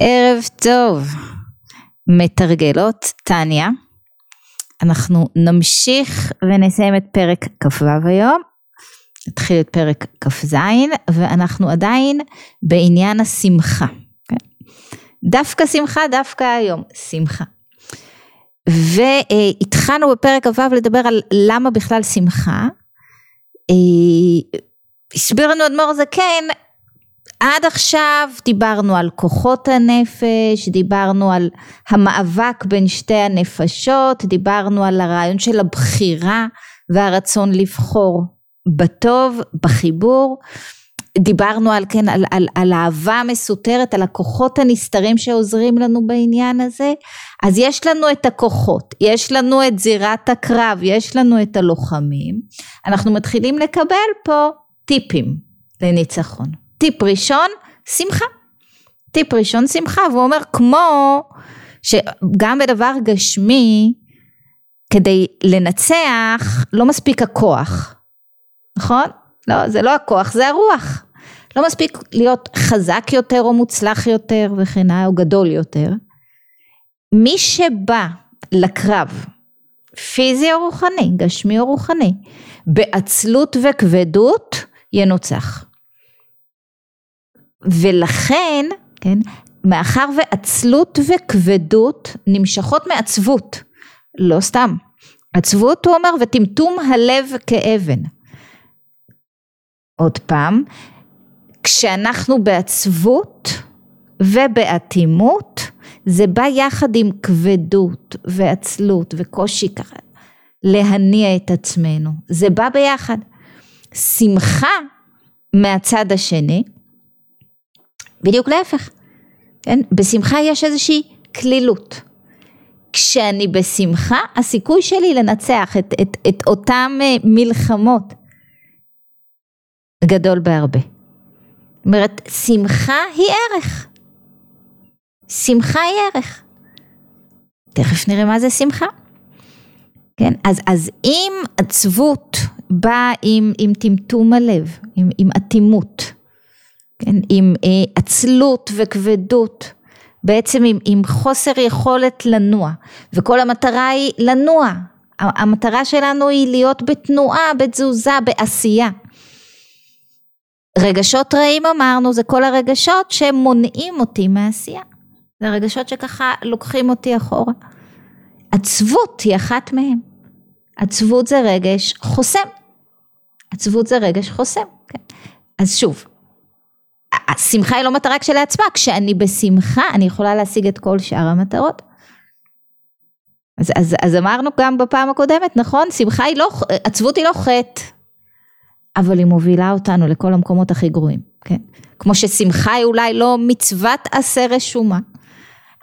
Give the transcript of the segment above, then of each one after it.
ערב טוב, מתרגלות טניה. אנחנו נמשיך ונסיים את פרק כ"ו היום, נתחיל את פרק כ"ז, ואנחנו עדיין בעניין השמחה. כן? דווקא שמחה, דווקא היום, שמחה. והתחלנו בפרק כ"ו לדבר על למה בכלל שמחה. אה, הסביר לנו אדמו"ר זקן עד עכשיו דיברנו על כוחות הנפש, דיברנו על המאבק בין שתי הנפשות, דיברנו על הרעיון של הבחירה והרצון לבחור בטוב, בחיבור, דיברנו על, כן, על, על, על אהבה מסותרת, על הכוחות הנסתרים שעוזרים לנו בעניין הזה, אז יש לנו את הכוחות, יש לנו את זירת הקרב, יש לנו את הלוחמים, אנחנו מתחילים לקבל פה טיפים לניצחון. טיפ ראשון, שמחה. טיפ ראשון, שמחה, והוא אומר כמו שגם בדבר גשמי, כדי לנצח לא מספיק הכוח, נכון? לא, זה לא הכוח, זה הרוח. לא מספיק להיות חזק יותר או מוצלח יותר וכן הלאה, או גדול יותר. מי שבא לקרב, פיזי או רוחני, גשמי או רוחני, בעצלות וכבדות, ינוצח. ולכן, כן, מאחר ועצלות וכבדות נמשכות מעצבות, לא סתם, עצבות הוא אומר וטמטום הלב כאבן. עוד פעם, כשאנחנו בעצבות ובאטימות, זה בא יחד עם כבדות ועצלות וקושי ככה להניע את עצמנו, זה בא ביחד. שמחה מהצד השני, בדיוק להפך, כן? בשמחה יש איזושהי כלילות. כשאני בשמחה, הסיכוי שלי לנצח את, את, את אותם אה, מלחמות גדול בהרבה. זאת אומרת, שמחה היא ערך. שמחה היא ערך. תכף נראה מה זה שמחה. כן, אז, אז אם עצבות באה עם, עם טמטום הלב, עם, עם אטימות, כן, עם אה, עצלות וכבדות, בעצם עם, עם חוסר יכולת לנוע, וכל המטרה היא לנוע, המטרה שלנו היא להיות בתנועה, בתזוזה, בעשייה. רגשות רעים אמרנו, זה כל הרגשות שמונעים אותי מעשייה. זה הרגשות שככה לוקחים אותי אחורה. עצבות היא אחת מהם. עצבות זה רגש חוסם. עצבות זה רגש חוסם. כן. אז שוב, השמחה היא לא מטרה כשלעצמה, כשאני בשמחה אני יכולה להשיג את כל שאר המטרות. אז, אז, אז אמרנו גם בפעם הקודמת, נכון? שמחה היא לא, עצבות היא לא חטא, אבל היא מובילה אותנו לכל המקומות הכי גרועים, כן? כמו ששמחה היא אולי לא מצוות עשה רשומה,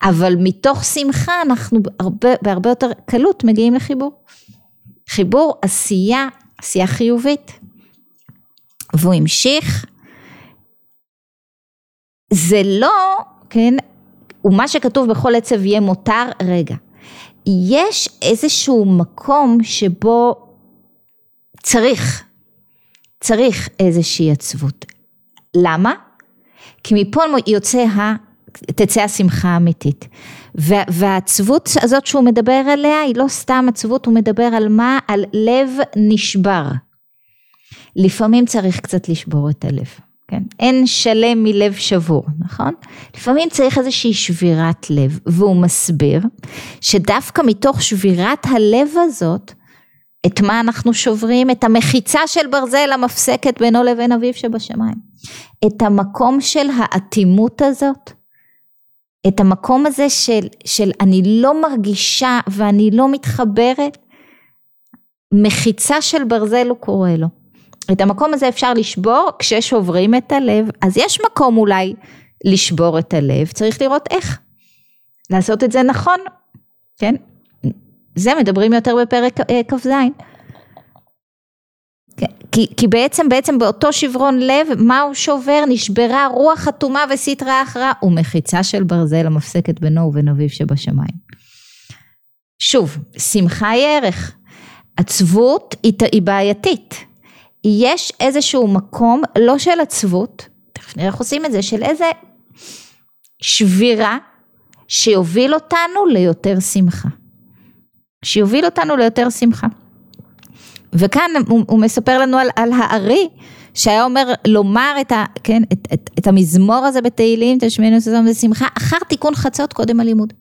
אבל מתוך שמחה אנחנו בהרבה, בהרבה יותר קלות מגיעים לחיבור. חיבור עשייה, עשייה חיובית. והוא המשיך זה לא, כן, ומה שכתוב בכל עצב יהיה מותר, רגע, יש איזשהו מקום שבו צריך, צריך איזושהי עצבות. למה? כי מפה יוצא ה... תצא השמחה האמיתית. והעצבות הזאת שהוא מדבר עליה היא לא סתם עצבות, הוא מדבר על מה? על לב נשבר. לפעמים צריך קצת לשבור את הלב. כן? אין שלם מלב שבור, נכון? לפעמים צריך איזושהי שבירת לב, והוא מסביר שדווקא מתוך שבירת הלב הזאת, את מה אנחנו שוברים? את המחיצה של ברזל המפסקת בינו לבין אביו שבשמיים. את המקום של האטימות הזאת, את המקום הזה של, של אני לא מרגישה ואני לא מתחברת, מחיצה של ברזל הוא קורא לו. את המקום הזה אפשר לשבור כששוברים את הלב, אז יש מקום אולי לשבור את הלב, צריך לראות איך. לעשות את זה נכון, כן? זה מדברים יותר בפרק אה, כ"ז. כן, כי, כי בעצם, בעצם באותו שברון לב, מה הוא שובר? נשברה רוח אטומה וסטרה אחרא ומחיצה של ברזל המפסקת בינו ובין אביו שבשמיים. שוב, שמחה היא ערך, עצבות היא בעייתית. יש איזשהו מקום, לא של עצבות, תכף נראה איך עושים את זה, של איזה, שבירה שיוביל אותנו ליותר שמחה. שיוביל אותנו ליותר שמחה. וכאן הוא, הוא מספר לנו על, על הארי שהיה אומר לומר את, ה, כן, את, את, את המזמור הזה בתהילים, תשמיענו סזון בשמחה, אחר תיקון חצות קודם הלימוד.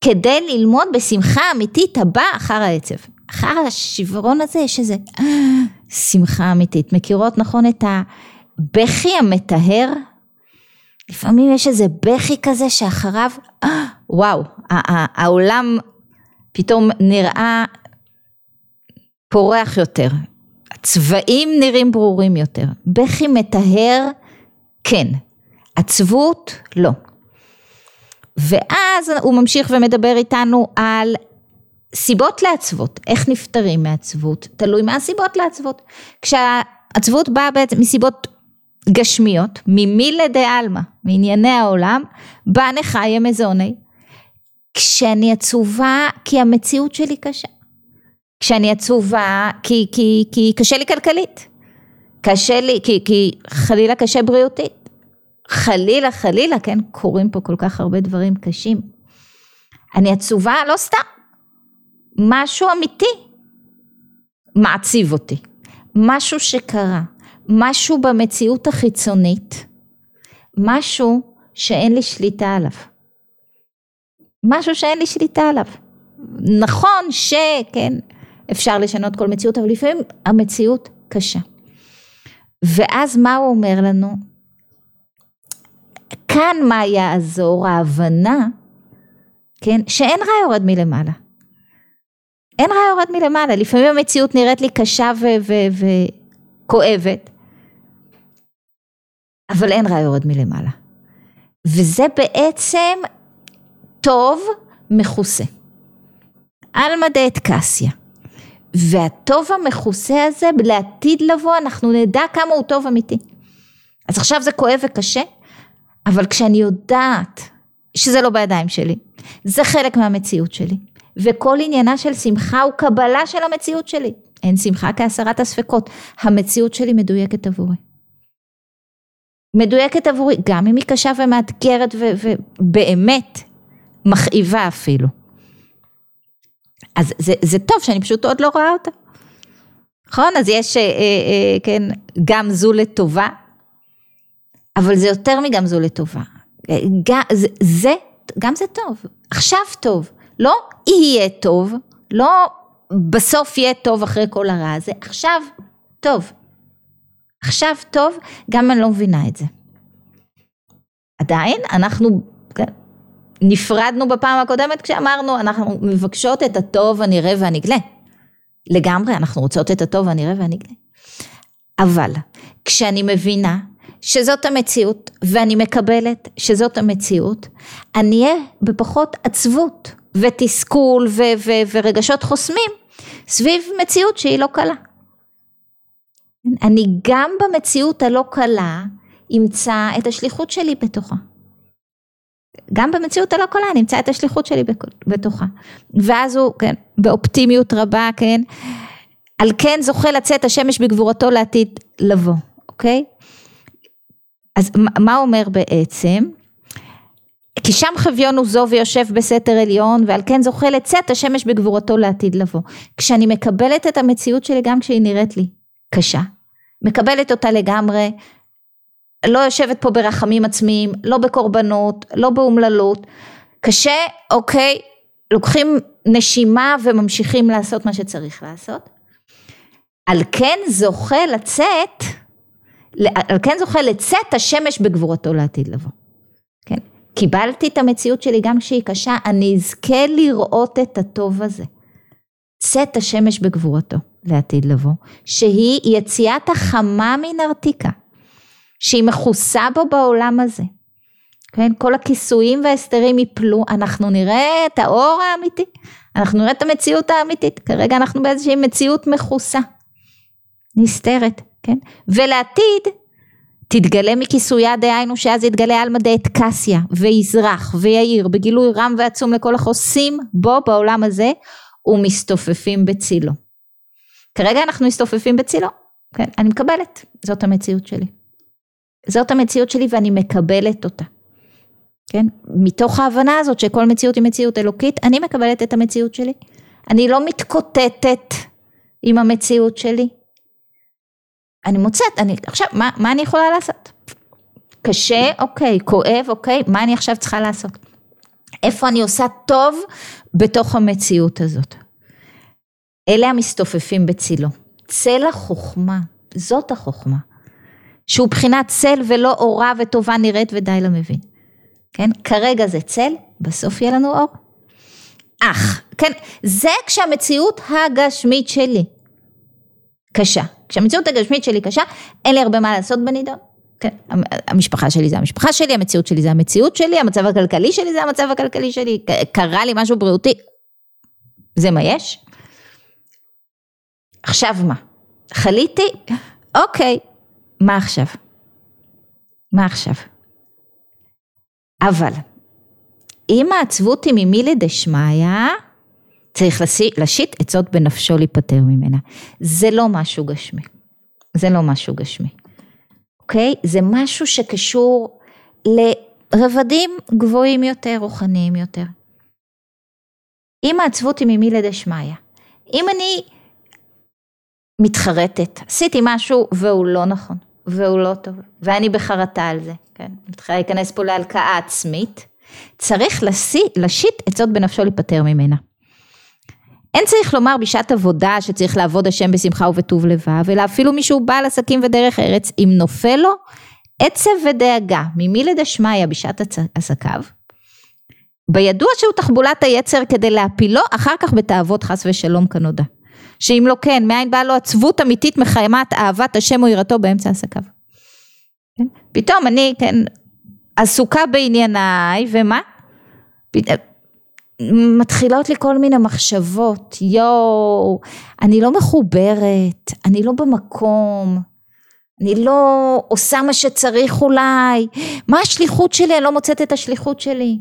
כדי ללמוד בשמחה אמיתית הבא אחר העצב. אחר השברון הזה יש איזה שמחה אמיתית. מכירות נכון את הבכי המטהר? לפעמים יש איזה בכי כזה שאחריו, וואו, העולם פתאום נראה פורח יותר, הצבעים נראים ברורים יותר, בכי מטהר כן, עצבות לא. ואז הוא ממשיך ומדבר איתנו על סיבות לעצבות, איך נפטרים מעצבות, תלוי מה הסיבות לעצבות. כשהעצבות באה בעצם מסיבות גשמיות, ממילי דה-עלמא, מענייני העולם, בא נחיה מזוני. כשאני עצובה כי המציאות שלי קשה. כשאני עצובה כי, כי, כי קשה לי כלכלית. קשה לי, כי, כי חלילה קשה בריאותית. חלילה, חלילה, כן, קורים פה כל כך הרבה דברים קשים. אני עצובה לא סתם. משהו אמיתי מעציב אותי. משהו שקרה. משהו במציאות החיצונית. משהו שאין לי שליטה עליו. משהו שאין לי שליטה עליו. נכון שכן, אפשר לשנות כל מציאות, אבל לפעמים המציאות קשה. ואז מה הוא אומר לנו? כאן מה יעזור ההבנה, כן, שאין רע יורד מלמעלה. אין רע יורד מלמעלה, לפעמים המציאות נראית לי קשה וכואבת, אבל אין רע יורד מלמעלה. וזה בעצם טוב מכוסה. עלמא דאת קסיה. והטוב המכוסה הזה, לעתיד לבוא, אנחנו נדע כמה הוא טוב אמיתי. אז עכשיו זה כואב וקשה, אבל כשאני יודעת שזה לא בידיים שלי, זה חלק מהמציאות שלי, וכל עניינה של שמחה הוא קבלה של המציאות שלי. אין שמחה כהסרת הספקות, המציאות שלי מדויקת עבורי. מדויקת עבורי, גם אם היא קשה ומאתגרת ובאמת מכאיבה אפילו. אז זה, זה טוב שאני פשוט עוד לא רואה אותה. נכון? אז יש, אה, אה, אה, כן, גם זו לטובה, אבל זה יותר מגם זו לטובה. אה, גם, זה, זה, גם זה טוב, עכשיו טוב, לא יהיה טוב, לא בסוף יהיה טוב אחרי כל הרע הזה, עכשיו טוב. עכשיו טוב, גם אני לא מבינה את זה. עדיין אנחנו כן, נפרדנו בפעם הקודמת כשאמרנו אנחנו מבקשות את הטוב הנראה והנגלה. לגמרי, אנחנו רוצות את הטוב הנראה והנגלה. אבל כשאני מבינה שזאת המציאות ואני מקבלת שזאת המציאות, אני אהיה בפחות עצבות ותסכול ו- ו- ורגשות חוסמים סביב מציאות שהיא לא קלה. אני גם במציאות הלא קלה אמצא את השליחות שלי בתוכה. גם במציאות הלא קולה נמצא את השליחות שלי בתוכה. ואז הוא, כן, באופטימיות רבה, כן, על כן זוכה לצאת השמש בגבורתו לעתיד לבוא, אוקיי? אז מה אומר בעצם? כי שם חביון הוא זו ויושב בסתר עליון ועל כן זוכה לצאת השמש בגבורתו לעתיד לבוא. כשאני מקבלת את המציאות שלי גם כשהיא נראית לי קשה, מקבלת אותה לגמרי, לא יושבת פה ברחמים עצמיים, לא בקורבנות, לא באומללות, קשה, אוקיי, לוקחים נשימה וממשיכים לעשות מה שצריך לעשות. על כן זוכה לצאת, על כן זוכה לצאת השמש בגבורתו לעתיד לבוא. קיבלתי את המציאות שלי גם כשהיא קשה, אני אזכה לראות את הטוב הזה. צאת השמש בגבורתו לעתיד לבוא, שהיא יציאת החמה מנרתיקה. שהיא מכוסה בו בעולם הזה. כן, כל הכיסויים וההסתרים יפלו, אנחנו נראה את האור האמיתי, אנחנו נראה את המציאות האמיתית, כרגע אנחנו באיזושהי מציאות מכוסה, נסתרת, כן, ולעתיד תתגלה מכיסויה דהיינו שאז יתגלה עלמא דעת קסיה ויזרח ויאיר בגילוי רם ועצום לכל החוסים בו בעולם הזה ומסתופפים בצילו. כרגע אנחנו מסתופפים בצילו, כן, אני מקבלת, זאת המציאות שלי. זאת המציאות שלי ואני מקבלת אותה. כן? מתוך ההבנה הזאת שכל מציאות היא מציאות אלוקית, אני מקבלת את המציאות שלי. אני לא מתקוטטת עם המציאות שלי. אני מוצאת, אני, עכשיו, מה, מה אני יכולה לעשות? קשה, אוקיי, כואב, אוקיי, מה אני עכשיו צריכה לעשות? איפה אני עושה טוב בתוך המציאות הזאת? אלה המסתופפים בצילו. צל החוכמה, זאת החוכמה. שהוא בחינת צל ולא אורה וטובה נראית ודי למבין. כן? כרגע זה צל, בסוף יהיה לנו אור. אך, כן, זה כשהמציאות הגשמית שלי קשה. כשהמציאות הגשמית שלי קשה, אין לי הרבה מה לעשות בנידון. כן, המשפחה שלי זה המשפחה שלי, המציאות שלי זה המציאות שלי, המצב הכלכלי שלי זה המצב הכלכלי שלי, קרה לי משהו בריאותי, זה מה יש. עכשיו מה? חליתי? אוקיי, מה עכשיו? מה עכשיו? אבל, אם העצבות היא ממילי דשמיא, צריך להשיט עצות בנפשו להיפטר ממנה. זה לא משהו גשמי. זה לא משהו גשמי. אוקיי? זה משהו שקשור לרבדים גבוהים יותר, רוחניים יותר. אם העצבות היא ממילי דשמיא, אם אני מתחרטת, עשיתי משהו והוא לא נכון, והוא לא טוב, ואני בחרטה על זה, כן? מתחילה להיכנס פה להלקאה עצמית, צריך להשית עצות בנפשו להיפטר ממנה. אין צריך לומר בשעת עבודה שצריך לעבוד השם בשמחה ובטוב לבב, אלא אפילו מישהו בעל עסקים ודרך ארץ, אם נופל לו עצב ודאגה ממי לדשמיא בשעת עסקיו, בידוע שהוא תחבולת היצר כדי להפילו אחר כך בתאוות חס ושלום כנודע. שאם לא כן, מאין באה לו עצבות אמיתית מחיימת אהבת השם או יראתו באמצע עסקיו. כן? פתאום אני, כן, עסוקה בענייניי, ומה? מתחילות לי כל מיני מחשבות, יואו, אני לא מחוברת, אני לא במקום, אני לא עושה מה שצריך אולי, מה השליחות שלי, אני לא מוצאת את השליחות שלי,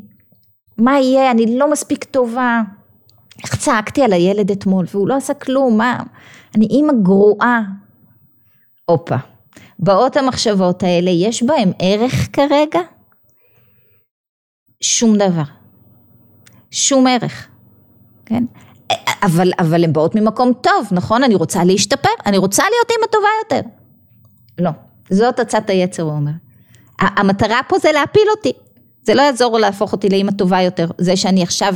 מה יהיה, אני לא מספיק טובה. איך צעקתי על הילד אתמול והוא לא עשה כלום, מה, אני אימא גרועה. הופה, באות המחשבות האלה, יש בהן ערך כרגע? שום דבר. שום ערך, כן? אבל, אבל הן באות ממקום טוב, נכון? אני רוצה להשתפר, אני רוצה להיות אימא טובה יותר. לא, זאת עצת היצר, הוא אומר. המטרה פה זה להפיל אותי. זה לא יעזור להפוך אותי לאימא טובה יותר. זה שאני עכשיו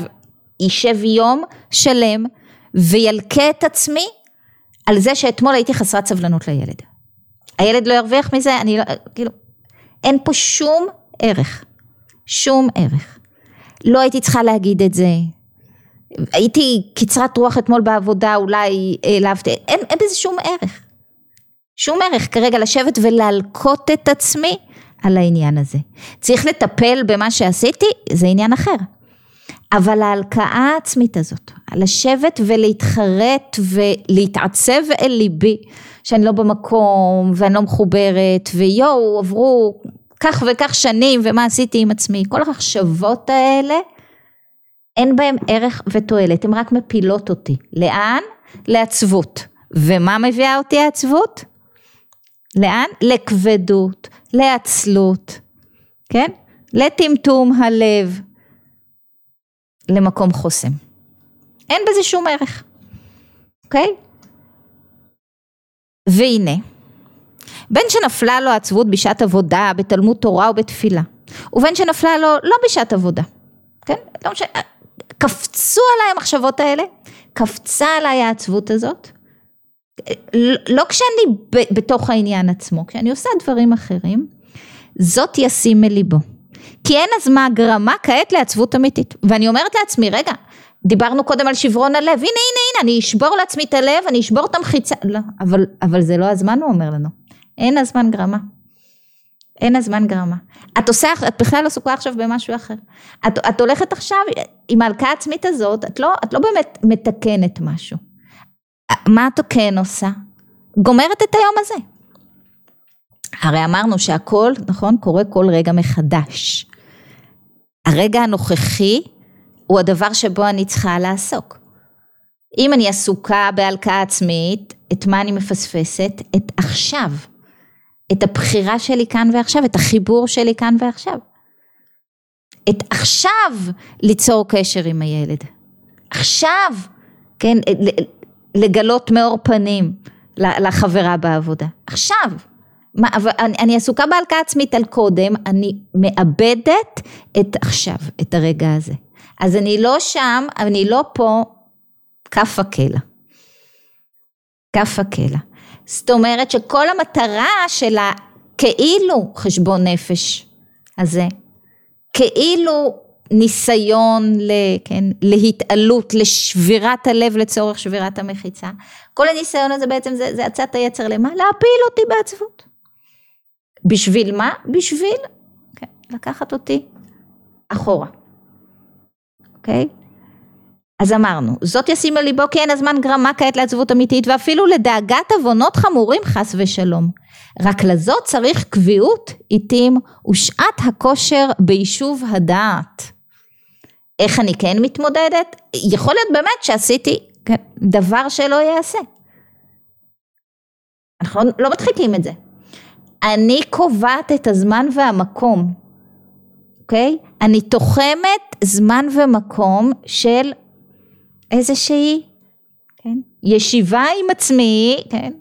יישב יום שלם וילקה את עצמי על זה שאתמול הייתי חסרת סבלנות לילד. הילד לא ירוויח מזה, אני לא, כאילו, אין פה שום ערך. שום ערך. לא הייתי צריכה להגיד את זה. הייתי קצרת רוח אתמול בעבודה, אולי העלבתי, אין, אין בזה שום ערך. שום ערך כרגע לשבת ולהלקות את עצמי על העניין הזה. צריך לטפל במה שעשיתי, זה עניין אחר. אבל ההלקאה העצמית הזאת, לשבת ולהתחרט ולהתעצב אל ליבי, שאני לא במקום ואני לא מחוברת ויואו עברו כך וכך שנים ומה עשיתי עם עצמי, כל המחשבות האלה אין בהם ערך ותועלת, הן רק מפילות אותי. לאן? לעצבות. ומה מביאה אותי העצבות? לאן? לכבדות, לעצלות, כן? לטמטום הלב, למקום חוסם. אין בזה שום ערך, אוקיי? והנה, בין שנפלה לו עצבות בשעת עבודה, בתלמוד תורה או בתפילה, ובין שנפלה לו לא בשעת עבודה, כן? לא משנה, קפצו עליי המחשבות האלה, קפצה עליי העצבות הזאת, לא כשאני בתוך העניין עצמו, כשאני עושה דברים אחרים, זאת ישים מליבו. כי אין אז מה גרמה כעת לעצבות אמיתית. ואני אומרת לעצמי, רגע, דיברנו קודם על שברון הלב, הנה הנה הנה, אני אשבור לעצמי את הלב, אני אשבור את המחיצה, לא, אבל, אבל זה לא הזמן, הוא אומר לנו. אין הזמן גרמה. אין הזמן גרמה. את עושה, את בכלל לא עסוקה עכשיו במשהו אחר. את, את הולכת עכשיו עם ההלקאה העצמית הזאת, את לא, את לא באמת מתקנת משהו. מה את כן עושה? גומרת את היום הזה. הרי אמרנו שהכל, נכון, קורה כל רגע מחדש. הרגע הנוכחי הוא הדבר שבו אני צריכה לעסוק. אם אני עסוקה בהלקאה עצמית, את מה אני מפספסת? את עכשיו. את הבחירה שלי כאן ועכשיו, את החיבור שלי כאן ועכשיו. את עכשיו ליצור קשר עם הילד. עכשיו, כן, לגלות מאור פנים לחברה בעבודה. עכשיו. מה, אבל אני, אני עסוקה בהלקאה עצמית על קודם, אני מאבדת את עכשיו, את הרגע הזה. אז אני לא שם, אני לא פה, כף הקלע. כף הקלע. זאת אומרת שכל המטרה של הכאילו חשבון נפש הזה, כאילו ניסיון ל, כן, להתעלות, לשבירת הלב לצורך שבירת המחיצה, כל הניסיון הזה בעצם זה, זה הצעת היצר למה? להפיל אותי בעצבות. בשביל מה? בשביל כן, לקחת אותי אחורה. אוקיי? אז אמרנו, זאת ישים על ליבו כי אין הזמן גרמה כעת לעצבות אמיתית ואפילו לדאגת עוונות חמורים חס ושלום. רק לזאת צריך קביעות, עיתים ושעת הכושר ביישוב הדעת. איך אני כן מתמודדת? יכול להיות באמת שעשיתי כן, דבר שלא ייעשה. אנחנו לא, לא מדחיקים את זה. אני קובעת את הזמן והמקום, אוקיי? אני תוחמת זמן ומקום של איזושהי, כן? ישיבה עם עצמי, כן?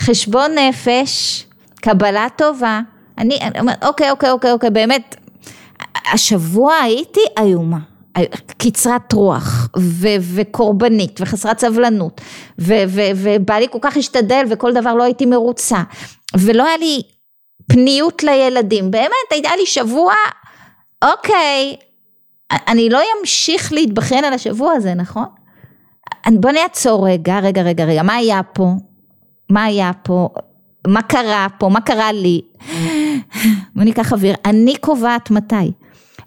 חשבון נפש, קבלה טובה. אני, אומרת, אוקיי, אוקיי, אוקיי, אוקיי, באמת, השבוע הייתי איומה. קצרת רוח ו- וקורבנית וחסרת סבלנות ו- ו- ובא לי כל כך להשתדל וכל דבר לא הייתי מרוצה ולא היה לי פניות לילדים באמת היה לי שבוע אוקיי אני לא אמשיך להתבכיין על השבוע הזה נכון? בוא נעצור רגע רגע רגע רגע מה היה פה? מה היה פה? מה קרה פה? מה קרה לי? בוא ניקח אוויר אני קובעת מתי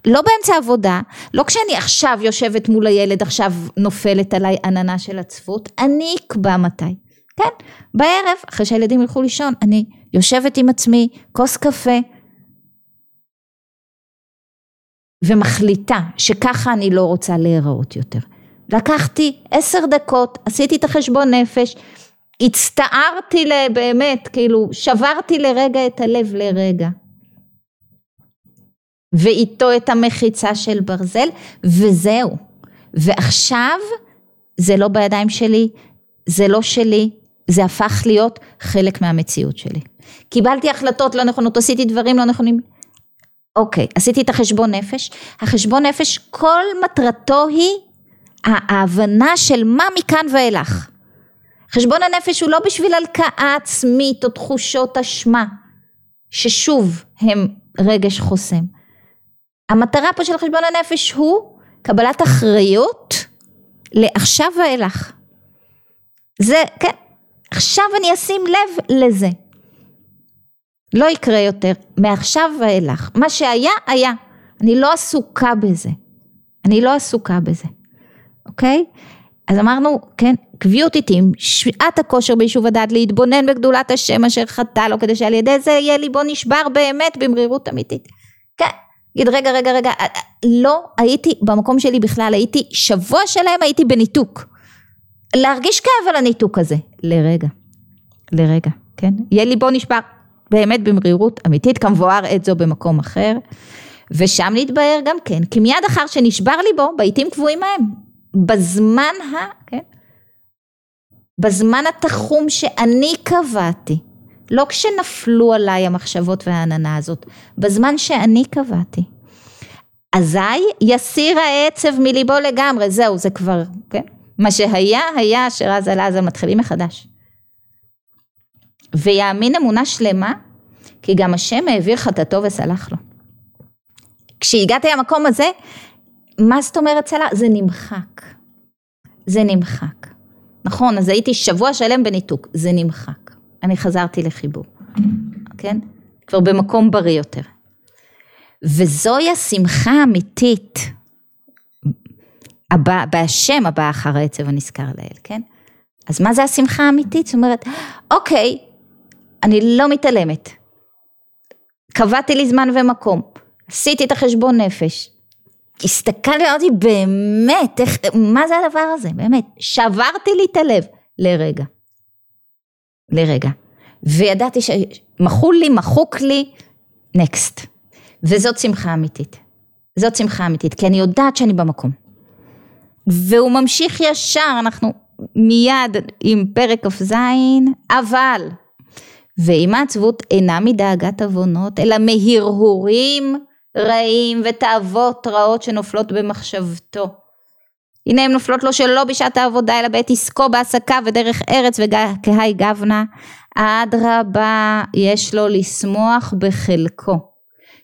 לא באמצע עבודה, לא כשאני עכשיו יושבת מול הילד, עכשיו נופלת עליי עננה של עצבות, אני אקבע מתי. כן, בערב, אחרי שהילדים ילכו לישון, אני יושבת עם עצמי, כוס קפה, ומחליטה שככה אני לא רוצה להיראות יותר. לקחתי עשר דקות, עשיתי את החשבון נפש, הצטערתי באמת, כאילו שברתי לרגע את הלב לרגע. ואיתו את המחיצה של ברזל וזהו. ועכשיו זה לא בידיים שלי, זה לא שלי, זה הפך להיות חלק מהמציאות שלי. קיבלתי החלטות לא נכונות, עשיתי דברים לא נכונים. אוקיי, עשיתי את החשבון נפש. החשבון נפש, כל מטרתו היא ההבנה של מה מכאן ואילך. חשבון הנפש הוא לא בשביל הלקאה עצמית או תחושות אשמה, ששוב הם רגש חוסם. המטרה פה של חשבון הנפש הוא קבלת אחריות לעכשיו ואילך. זה, כן, עכשיו אני אשים לב לזה. לא יקרה יותר, מעכשיו ואילך. מה שהיה, היה. אני לא עסוקה בזה. אני לא עסוקה בזה, אוקיי? אז אמרנו, כן, קביעות איתים, שעת הכושר ביישוב הדעת, להתבונן בגדולת השם אשר חטא לו, כדי שעל ידי זה יהיה ליבו נשבר באמת במרירות אמיתית. כן, להגיד רגע רגע רגע אה, אה, לא הייתי במקום שלי בכלל הייתי שבוע שלם הייתי בניתוק להרגיש כאב על הניתוק הזה לרגע לרגע כן יהיה ליבו נשבר באמת במרירות אמיתית כמבואר את זו במקום אחר ושם נתבהר גם כן כי מיד אחר שנשבר ליבו בעיתים קבועים מהם בזמן ה... כן? בזמן התחום שאני קבעתי לא כשנפלו עליי המחשבות והעננה הזאת, בזמן שאני קבעתי. אזי יסיר העצב מליבו לגמרי, זהו, זה כבר, כן? מה שהיה, היה, אשר אז עלה, אז מתחילים מחדש. ויאמין אמונה שלמה, כי גם השם העביר חטאתו וסלח לו. כשהגעתי למקום הזה, מה זאת אומרת סלח? זה נמחק. זה נמחק. נכון, אז הייתי שבוע שלם בניתוק, זה נמחק. אני חזרתי לחיבור, כן? כבר במקום בריא יותר. וזוהי השמחה האמיתית, הבא, בהשם הבא אחר העצב הנזכר לאל, כן? אז מה זה השמחה האמיתית? זאת אומרת, אוקיי, אני לא מתעלמת. קבעתי לי זמן ומקום, עשיתי את החשבון נפש, הסתכלתי ואמרתי באמת, איך, מה זה הדבר הזה? באמת, שברתי לי את הלב לרגע. לרגע. וידעתי שמחול לי, מחוק לי, נקסט. וזאת שמחה אמיתית. זאת שמחה אמיתית, כי אני יודעת שאני במקום. והוא ממשיך ישר, אנחנו מיד עם פרק כ"ז, אבל, ואם העצבות אינה מדאגת עוונות, אלא מהרהורים רעים ותאוות רעות שנופלות במחשבתו. הנה הן נופלות לו שלא בשעת העבודה אלא בעת עסקו בהעסקה ודרך ארץ וכהי גבנה, אדרבה יש לו לשמוח בחלקו,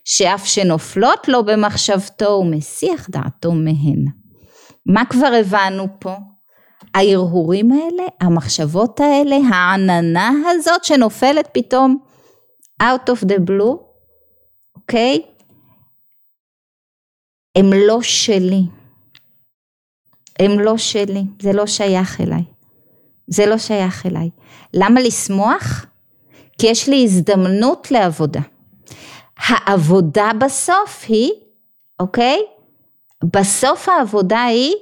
שאף שנופלות לו במחשבתו הוא מסיח דעתו מהן. מה כבר הבנו פה? ההרהורים האלה, המחשבות האלה, העננה הזאת שנופלת פתאום out of the blue, אוקיי? Okay? הם לא שלי. הם לא שלי, זה לא שייך אליי. זה לא שייך אליי. למה לשמוח? כי יש לי הזדמנות לעבודה. העבודה בסוף היא, אוקיי? בסוף העבודה היא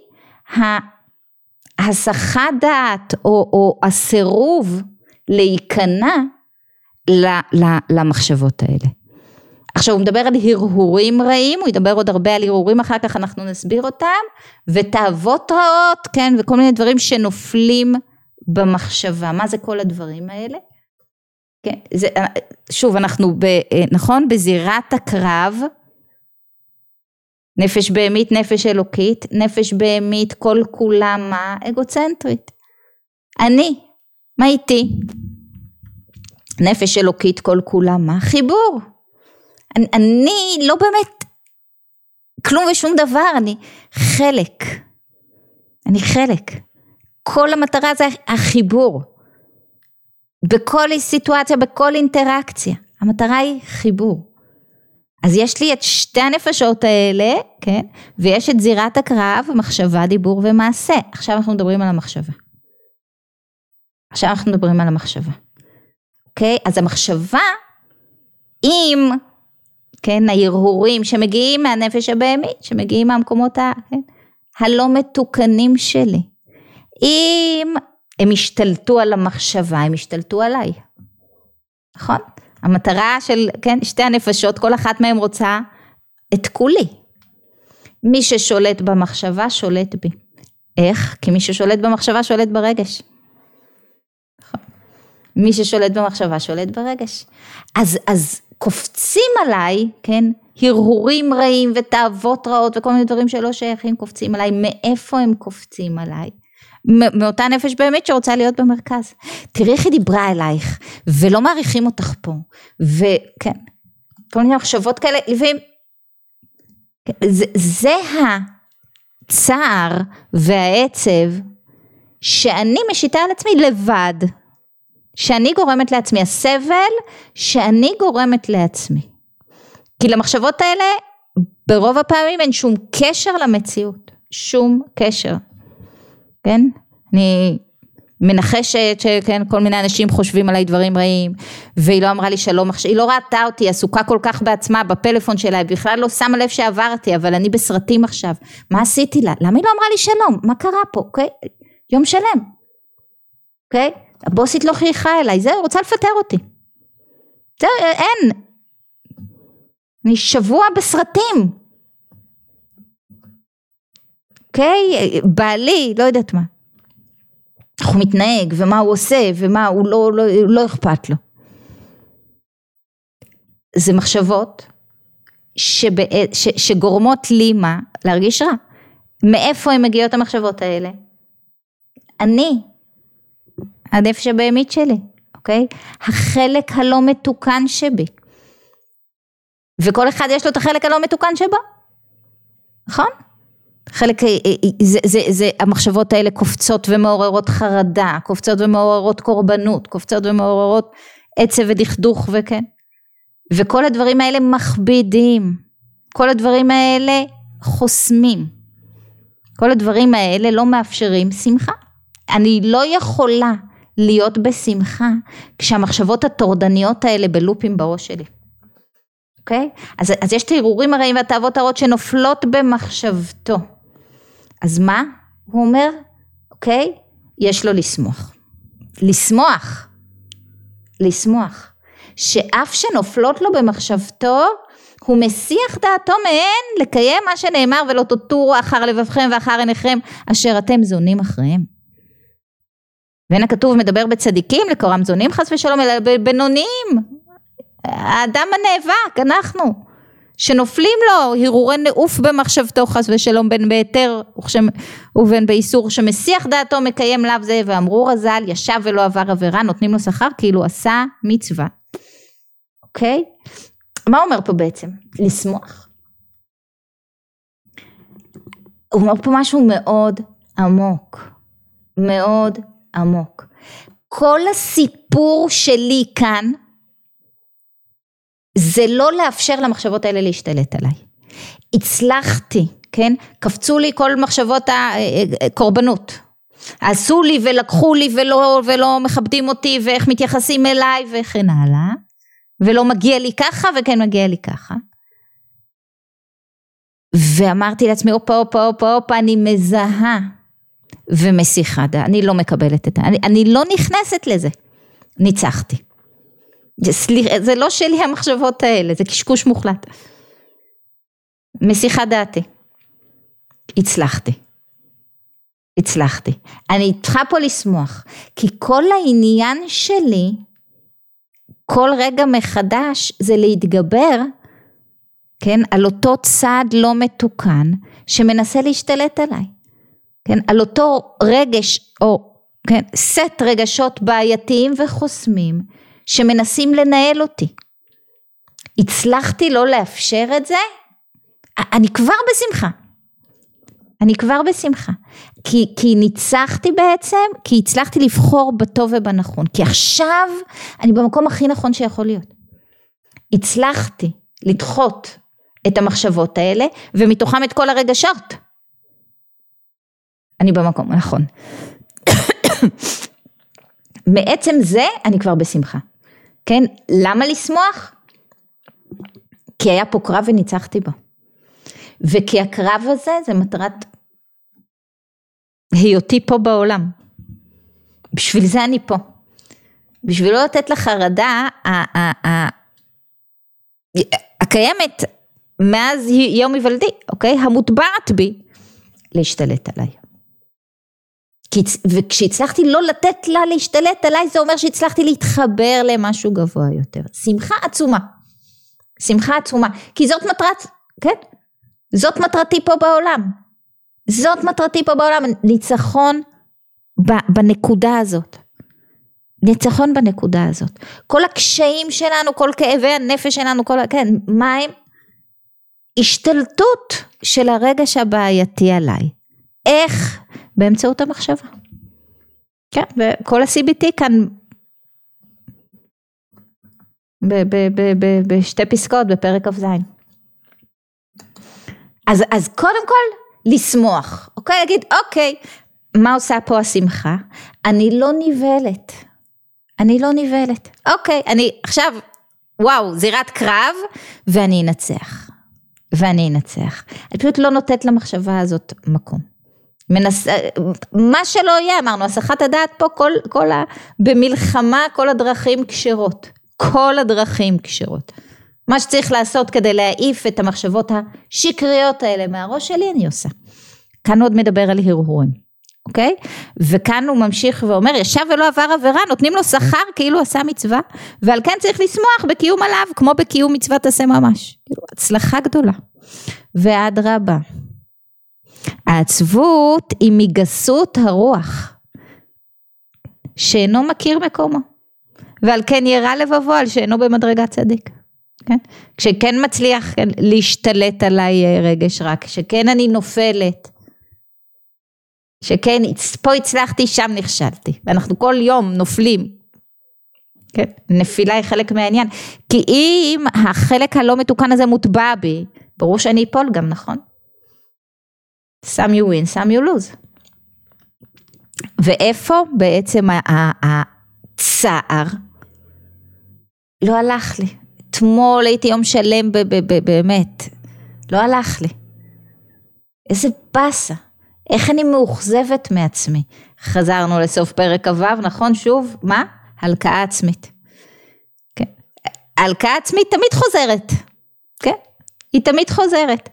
ההסחת דעת או, או הסירוב להיכנע למחשבות האלה. עכשיו הוא מדבר על הרהורים רעים, הוא ידבר עוד הרבה על הרהורים, אחר כך אנחנו נסביר אותם, ותאוות רעות, כן, וכל מיני דברים שנופלים במחשבה. מה זה כל הדברים האלה? כן, זה, שוב, אנחנו, ב, נכון, בזירת הקרב, נפש בהמית, נפש אלוקית, נפש בהמית כל כולה מה? אגוצנטרית. אני, מה איתי? נפש אלוקית כל כולה מה? חיבור. אני, אני לא באמת כלום ושום דבר, אני חלק. אני חלק. כל המטרה זה החיבור. בכל סיטואציה, בכל אינטראקציה. המטרה היא חיבור. אז יש לי את שתי הנפשות האלה, כן? ויש את זירת הקרב, מחשבה, דיבור ומעשה. עכשיו אנחנו מדברים על המחשבה. עכשיו אנחנו מדברים על המחשבה. אוקיי? אז המחשבה, אם כן, ההרהורים שמגיעים מהנפש הבהמית, שמגיעים מהמקומות ה, כן, הלא מתוקנים שלי. אם הם השתלטו על המחשבה, הם השתלטו עליי, נכון? המטרה של, כן, שתי הנפשות, כל אחת מהן רוצה את כולי. מי ששולט במחשבה שולט בי. איך? כי מי ששולט במחשבה שולט ברגש. נכון. מי ששולט במחשבה שולט ברגש. אז, אז קופצים עליי, כן, הרהורים רעים ותאוות רעות וכל מיני דברים שלא שייכים קופצים עליי, מאיפה הם קופצים עליי? מאותה נפש באמת שרוצה להיות במרכז. תראי איך היא דיברה אלייך, ולא מעריכים אותך פה, וכן, כל מיני מחשבות כאלה, לפעמים, זה, זה הצער והעצב שאני משיתה על עצמי לבד. שאני גורמת לעצמי, הסבל שאני גורמת לעצמי. כי למחשבות האלה ברוב הפעמים אין שום קשר למציאות, שום קשר, כן? אני מנחשת שכן כל מיני אנשים חושבים עליי דברים רעים והיא לא אמרה לי שלום, היא לא ראתה אותי עסוקה כל כך בעצמה בפלאפון שלה, היא בכלל לא שמה לב שעברתי אבל אני בסרטים עכשיו, מה עשיתי לה? למה היא לא אמרה לי שלום? מה קרה פה? אוקיי? יום שלם, אוקיי? הבוסית לא חייכה אליי, זהו, רוצה לפטר אותי. זהו, אין. אני שבוע בסרטים. אוקיי? בעלי, לא יודעת מה. איך הוא מתנהג, ומה הוא עושה, ומה הוא לא, לא, לא אכפת לו. זה מחשבות שבא, ש, שגורמות לי מה? להרגיש רע. מאיפה הן מגיעות המחשבות האלה? אני הנפש הבהמית שלי, אוקיי? החלק הלא מתוקן שבי. וכל אחד יש לו את החלק הלא מתוקן שבו, נכון? חלק, אה, אה, אה, זה, זה, זה, המחשבות האלה קופצות ומעוררות חרדה, קופצות ומעוררות קורבנות, קופצות ומעוררות עצב ודכדוך וכן. וכל הדברים האלה מכבידים, כל הדברים האלה חוסמים, כל הדברים האלה לא מאפשרים שמחה. אני לא יכולה להיות בשמחה כשהמחשבות הטורדניות האלה בלופים בראש שלי. אוקיי? אז, אז יש את ההרהורים הרעים והתאוות הרעות שנופלות במחשבתו. אז מה? הוא אומר, אוקיי? יש לו לשמוח. לשמוח. לשמוח. שאף שנופלות לו במחשבתו הוא מסיח דעתו מהן לקיים מה שנאמר ולא תותורו אחר לבבכם ואחר עיניכם אשר אתם זונים אחריהם. ואין הכתוב מדבר בצדיקים לקורם זונים חס ושלום אלא בבינוניים האדם הנאבק אנחנו שנופלים לו הרהורי נעוף במחשבתו חס ושלום בין בהיתר ובין באיסור שמסיח דעתו מקיים לאו זה ואמרו רז"ל ישב ולא עבר עבירה נותנים לו שכר כאילו עשה מצווה אוקיי? מה אומר פה בעצם? לשמוח? הוא אומר פה משהו מאוד עמוק, מאוד עמוק. כל הסיפור שלי כאן זה לא לאפשר למחשבות האלה להשתלט עליי. הצלחתי, כן? קפצו לי כל מחשבות הקורבנות. עשו לי ולקחו לי ולא, ולא מכבדים אותי ואיך מתייחסים אליי וכן הלאה. ולא מגיע לי ככה וכן מגיע לי ככה. ואמרתי לעצמי הופה הופה הופה הופה אני מזהה ומסיחה אני לא מקבלת את זה, אני, אני לא נכנסת לזה, ניצחתי. סליח, זה לא שלי המחשבות האלה, זה קשקוש מוחלט. מסיחה דעתי, הצלחתי. הצלחתי. אני צריכה פה לשמוח, כי כל העניין שלי כל רגע מחדש זה להתגבר, כן, על אותו צעד לא מתוקן שמנסה להשתלט עליי, כן, על אותו רגש או כן, סט רגשות בעייתיים וחוסמים שמנסים לנהל אותי. הצלחתי לא לאפשר את זה, אני כבר בשמחה. אני כבר בשמחה. כי, כי ניצחתי בעצם, כי הצלחתי לבחור בטוב ובנכון. כי עכשיו אני במקום הכי נכון שיכול להיות. הצלחתי לדחות את המחשבות האלה, ומתוכם את כל הרגשות. אני במקום הנכון. מעצם זה אני כבר בשמחה. כן? למה לשמוח? כי היה פה קרב וניצחתי בו. וכי הקרב הזה זה מטרת היותי פה בעולם. בשביל זה אני פה. בשביל לא לתת לחרדה הקיימת מאז יום היוולדי, אוקיי? המוטבעת בי, להשתלט עליי. וכשהצלחתי לא לתת לה להשתלט עליי, זה אומר שהצלחתי להתחבר למשהו גבוה יותר. שמחה עצומה. שמחה עצומה. כי זאת מטרת, כן? זאת מטרתי פה בעולם. זאת מטרתי פה בעולם, ניצחון בנקודה הזאת. ניצחון בנקודה הזאת. כל הקשיים שלנו, כל כאבי הנפש שלנו, כל, כן, מה הם? השתלטות של הרגש הבעייתי עליי. איך? באמצעות המחשבה. כן, וכל ה-CBT כאן בשתי פסקאות בפרק כ"ז. אז, אז קודם כל לשמוח, אוקיי? להגיד, אוקיי, מה עושה פה השמחה? אני לא נבהלת. אני לא נבהלת. אוקיי, אני עכשיו, וואו, זירת קרב, ואני אנצח. ואני אנצח. אני פשוט לא נותנת למחשבה הזאת מקום. מנס... מה שלא יהיה, אמרנו, הסחת הדעת פה, כל, כל ה... במלחמה כל הדרכים כשרות. כל הדרכים כשרות. מה שצריך לעשות כדי להעיף את המחשבות השקריות האלה מהראש שלי אני עושה. כאן הוא עוד מדבר על הרהורים, אוקיי? וכאן הוא ממשיך ואומר ישב ולא עבר עבירה נותנים לו שכר כאילו עשה מצווה ועל כן צריך לשמוח בקיום עליו כמו בקיום מצוות עשה ממש. כאילו הצלחה גדולה. ואדרבה. העצבות היא מגסות הרוח שאינו מכיר מקומו ועל כן ירא לבבו על שאינו במדרגת צדיק. כן? כשכן מצליח כן, להשתלט עליי אה, רגש רע, כשכן אני נופלת, שכן פה הצלחתי שם נכשלתי ואנחנו כל יום נופלים כן נפילה היא חלק מהעניין כי אם החלק הלא מתוקן הזה מוטבע בי ברור שאני אפול גם נכון some you win some you lose ואיפה בעצם הצער לא הלך לי אתמול הייתי יום שלם באמת, לא הלך לי. איזה באסה, איך אני מאוכזבת מעצמי. חזרנו לסוף פרק כ"ו, נכון? שוב, מה? הלקאה עצמית. כן. הלקאה עצמית תמיד חוזרת, כן? היא תמיד חוזרת.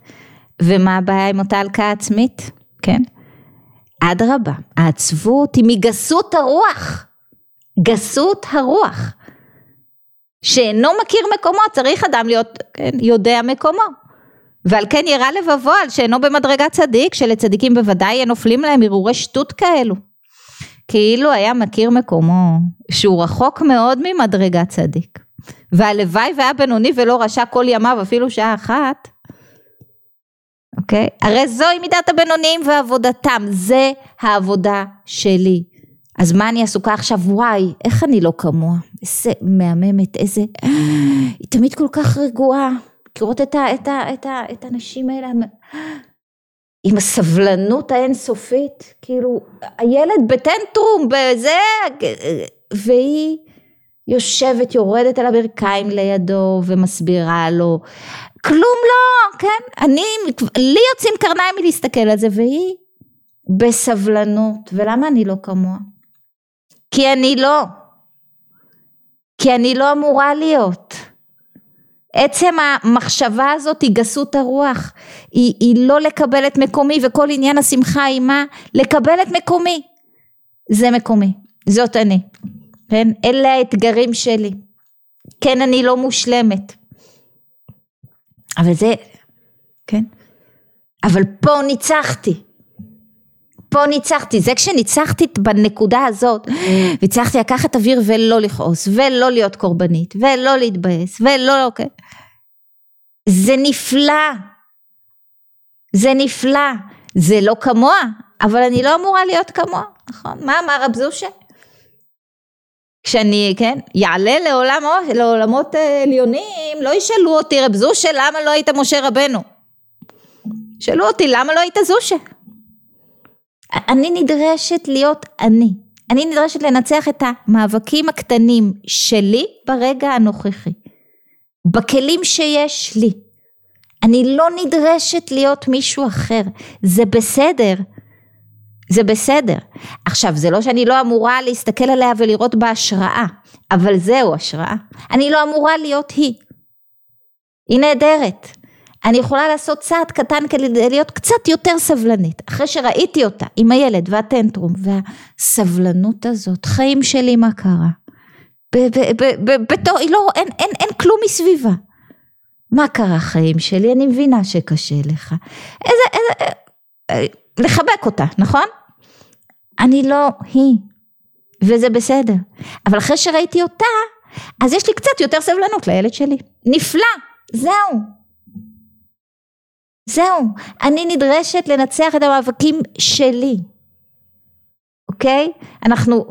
ומה הבעיה עם אותה הלקאה עצמית? כן? אדרבה, העצבות היא מגסות הרוח. גסות הרוח. שאינו מכיר מקומו, צריך אדם להיות כן, יודע מקומו. ועל כן ירא לבבו על שאינו במדרגת צדיק, שלצדיקים בוודאי נופלים להם הרהורי שטות כאלו. כאילו היה מכיר מקומו, שהוא רחוק מאוד ממדרגת צדיק. והלוואי והיה בינוני ולא רשע כל ימיו אפילו שעה אחת. אוקיי? הרי זוהי מידת הבינוניים ועבודתם, זה העבודה שלי. אז מה אני עסוקה עכשיו? וואי, איך אני לא כמוה? איזה מהממת, איזה... היא תמיד כל כך רגועה. לראות את, ה, את, ה, את, ה, את הנשים האלה עם הסבלנות האינסופית, כאילו, הילד בטנטרום, בזה, והיא יושבת, יורדת על הברכיים לידו ומסבירה לו, כלום לא, כן, אני, לי יוצאים קרניים מלהסתכל על זה, והיא בסבלנות, ולמה אני לא כמוה? כי אני לא, כי אני לא אמורה להיות. עצם המחשבה הזאת היא גסות הרוח, היא, היא לא לקבל את מקומי וכל עניין השמחה היא מה? לקבל את מקומי. זה מקומי, זאת אני, כן? אלה האתגרים שלי. כן, אני לא מושלמת. אבל זה, כן? אבל פה ניצחתי. פה ניצחתי, זה כשניצחתי בנקודה הזאת, והצלחתי לקחת אוויר ולא לכעוס, ולא להיות קורבנית, ולא להתבאס, ולא, אוקיי. זה נפלא, זה נפלא, זה לא כמוה, אבל אני לא אמורה להיות כמוה, נכון? מה אמר רב זושה? כשאני, כן, יעלה לעולם, לעולמות אה, עליונים, לא ישאלו אותי רב זושה למה לא היית משה רבנו. שאלו אותי למה לא היית זושה. אני נדרשת להיות אני. אני נדרשת לנצח את המאבקים הקטנים שלי ברגע הנוכחי. בכלים שיש לי. אני לא נדרשת להיות מישהו אחר. זה בסדר. זה בסדר. עכשיו, זה לא שאני לא אמורה להסתכל עליה ולראות בה השראה, אבל זהו השראה. אני לא אמורה להיות היא. היא נהדרת. אני יכולה לעשות צעד קטן כדי להיות קצת יותר סבלנית, אחרי שראיתי אותה עם הילד והטנטרום והסבלנות הזאת, חיים שלי מה קרה? בתור, לא, אין, אין, אין כלום מסביבה. מה קרה חיים שלי? אני מבינה שקשה לך. איזה, איזה, אה, לחבק אותה, נכון? אני לא היא, וזה בסדר. אבל אחרי שראיתי אותה, אז יש לי קצת יותר סבלנות לילד שלי. נפלא, זהו. זהו, אני נדרשת לנצח את המאבקים שלי, אוקיי? אנחנו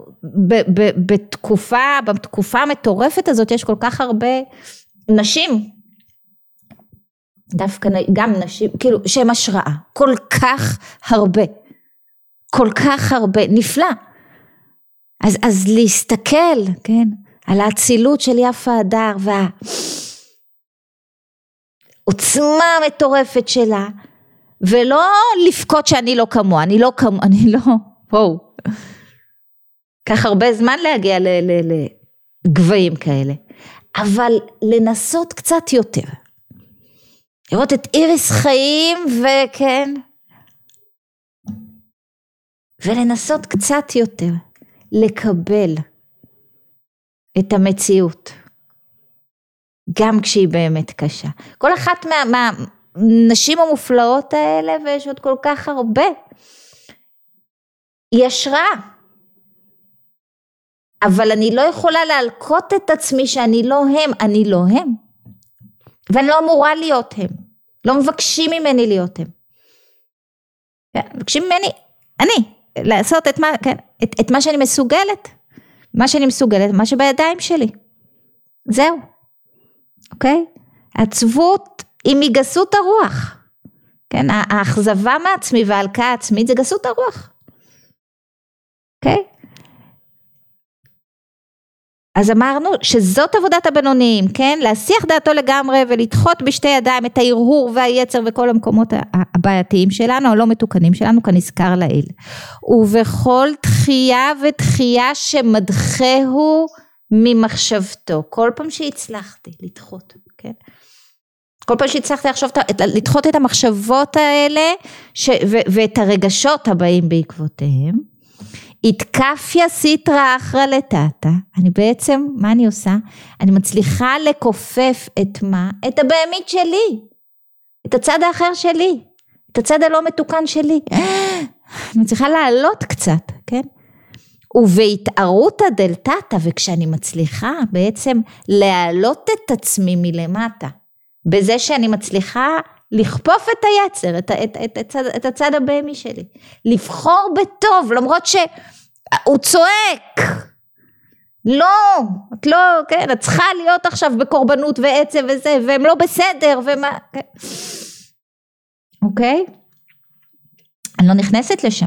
ב- ב- בתקופה, בתקופה המטורפת הזאת יש כל כך הרבה נשים, דווקא גם נשים, כאילו שהם השראה, כל כך הרבה, כל כך הרבה, נפלא. אז, אז להסתכל, כן, על האצילות של יפה הדר וה... העוצמה המטורפת שלה, ולא לבכות שאני לא כמוה, אני לא כמוה, אני לא, וואו. קח הרבה זמן להגיע לגבהים כאלה, אבל לנסות קצת יותר. לראות את איריס חיים וכן, ולנסות קצת יותר לקבל את המציאות. גם כשהיא באמת קשה. כל אחת מהנשים מה, המופלאות האלה, ויש עוד כל כך הרבה, היא השראה. אבל אני לא יכולה להלקות את עצמי שאני לא הם, אני לא הם. ואני לא אמורה להיות הם. לא מבקשים ממני להיות הם. מבקשים ממני, אני, לעשות את מה, כן, את, את מה שאני מסוגלת. מה שאני מסוגלת, מה שבידיים שלי. זהו. אוקיי? עצבות היא מגסות הרוח. כן, האכזבה מעצמי וההלקאה העצמית זה גסות הרוח. אוקיי? אז אמרנו שזאת עבודת הבינוניים, כן? להסיח דעתו לגמרי ולדחות בשתי ידיים את ההרהור והיצר וכל המקומות הבעייתיים שלנו, הלא מתוקנים שלנו, כנזכר לעיל. ובכל תחייה ותחייה שמדחהו ממחשבתו, כל פעם שהצלחתי לדחות, כן? כל פעם שהצלחתי לחשוב, לדחות את המחשבות האלה ש, ו, ואת הרגשות הבאים בעקבותיהם, התקפיה סיטרא אחרא לטאטא, אני בעצם, מה אני עושה? אני מצליחה לכופף את מה? את הבהמית שלי, את הצד האחר שלי, את הצד הלא מתוקן שלי. אני צריכה לעלות קצת, כן? ובהתערותא דלתתא, וכשאני מצליחה בעצם להעלות את עצמי מלמטה, בזה שאני מצליחה לכפוף את היצר, את, את, את, את, את הצד הבהמי שלי, לבחור בטוב, למרות שהוא צועק, לא, את לא, כן, את צריכה להיות עכשיו בקורבנות ועצב וזה, והם לא בסדר, ומה, כן. אוקיי? אני לא נכנסת לשם.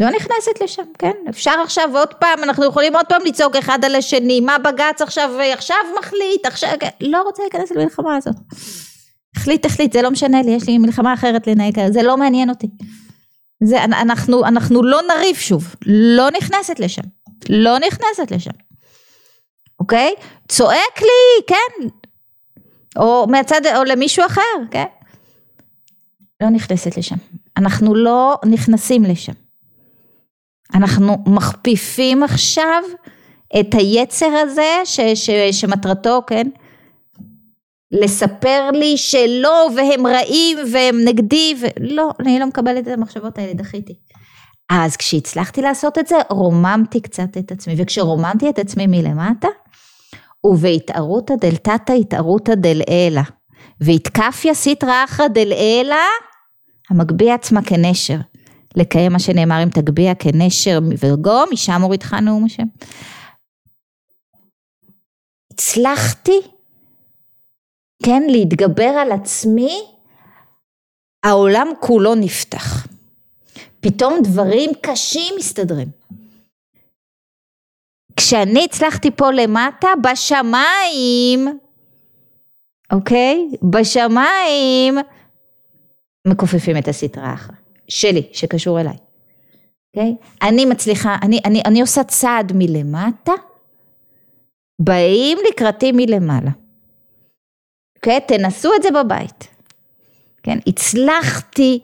לא נכנסת לשם, כן? אפשר עכשיו עוד פעם, אנחנו יכולים עוד פעם לצעוק אחד על השני, מה בג"ץ עכשיו, עכשיו מחליט, עכשיו, כן? לא רוצה להיכנס למלחמה הזאת. החליט, החליט, זה לא משנה לי, יש לי מלחמה אחרת לנהל, זה לא מעניין אותי. זה, אנחנו, אנחנו לא נריב שוב, לא נכנסת לשם, לא נכנסת לשם, אוקיי? צועק לי, כן? או מהצד, או למישהו אחר, כן? לא נכנסת לשם, אנחנו לא נכנסים לשם. אנחנו מכפיפים עכשיו את היצר הזה ש, ש, שמטרתו, כן, לספר לי שלא והם רעים והם נגדי ולא, אני לא מקבלת את המחשבות האלה, דחיתי. אז כשהצלחתי לעשות את זה, רוממתי קצת את עצמי, וכשרוממתי את עצמי מלמטה, ובהתערותא דלתתא התערותא דלעילא, והתקפיה סיטרא אחרא דלעילא, המגביה עצמה כנשר. לקיים מה שנאמר אם תגביה כנשר וגו, משם הורידך נאום השם. הצלחתי, כן, להתגבר על עצמי, העולם כולו נפתח. פתאום דברים קשים מסתדרים. כשאני הצלחתי פה למטה, בשמיים, אוקיי? בשמיים מכופפים את הסטרה אחת. שלי, שקשור אליי. אוקיי? אני מצליחה, אני, אני, אני עושה צעד מלמטה, באים לקראתי מלמעלה. אוקיי? תנסו את זה בבית. כן? הצלחתי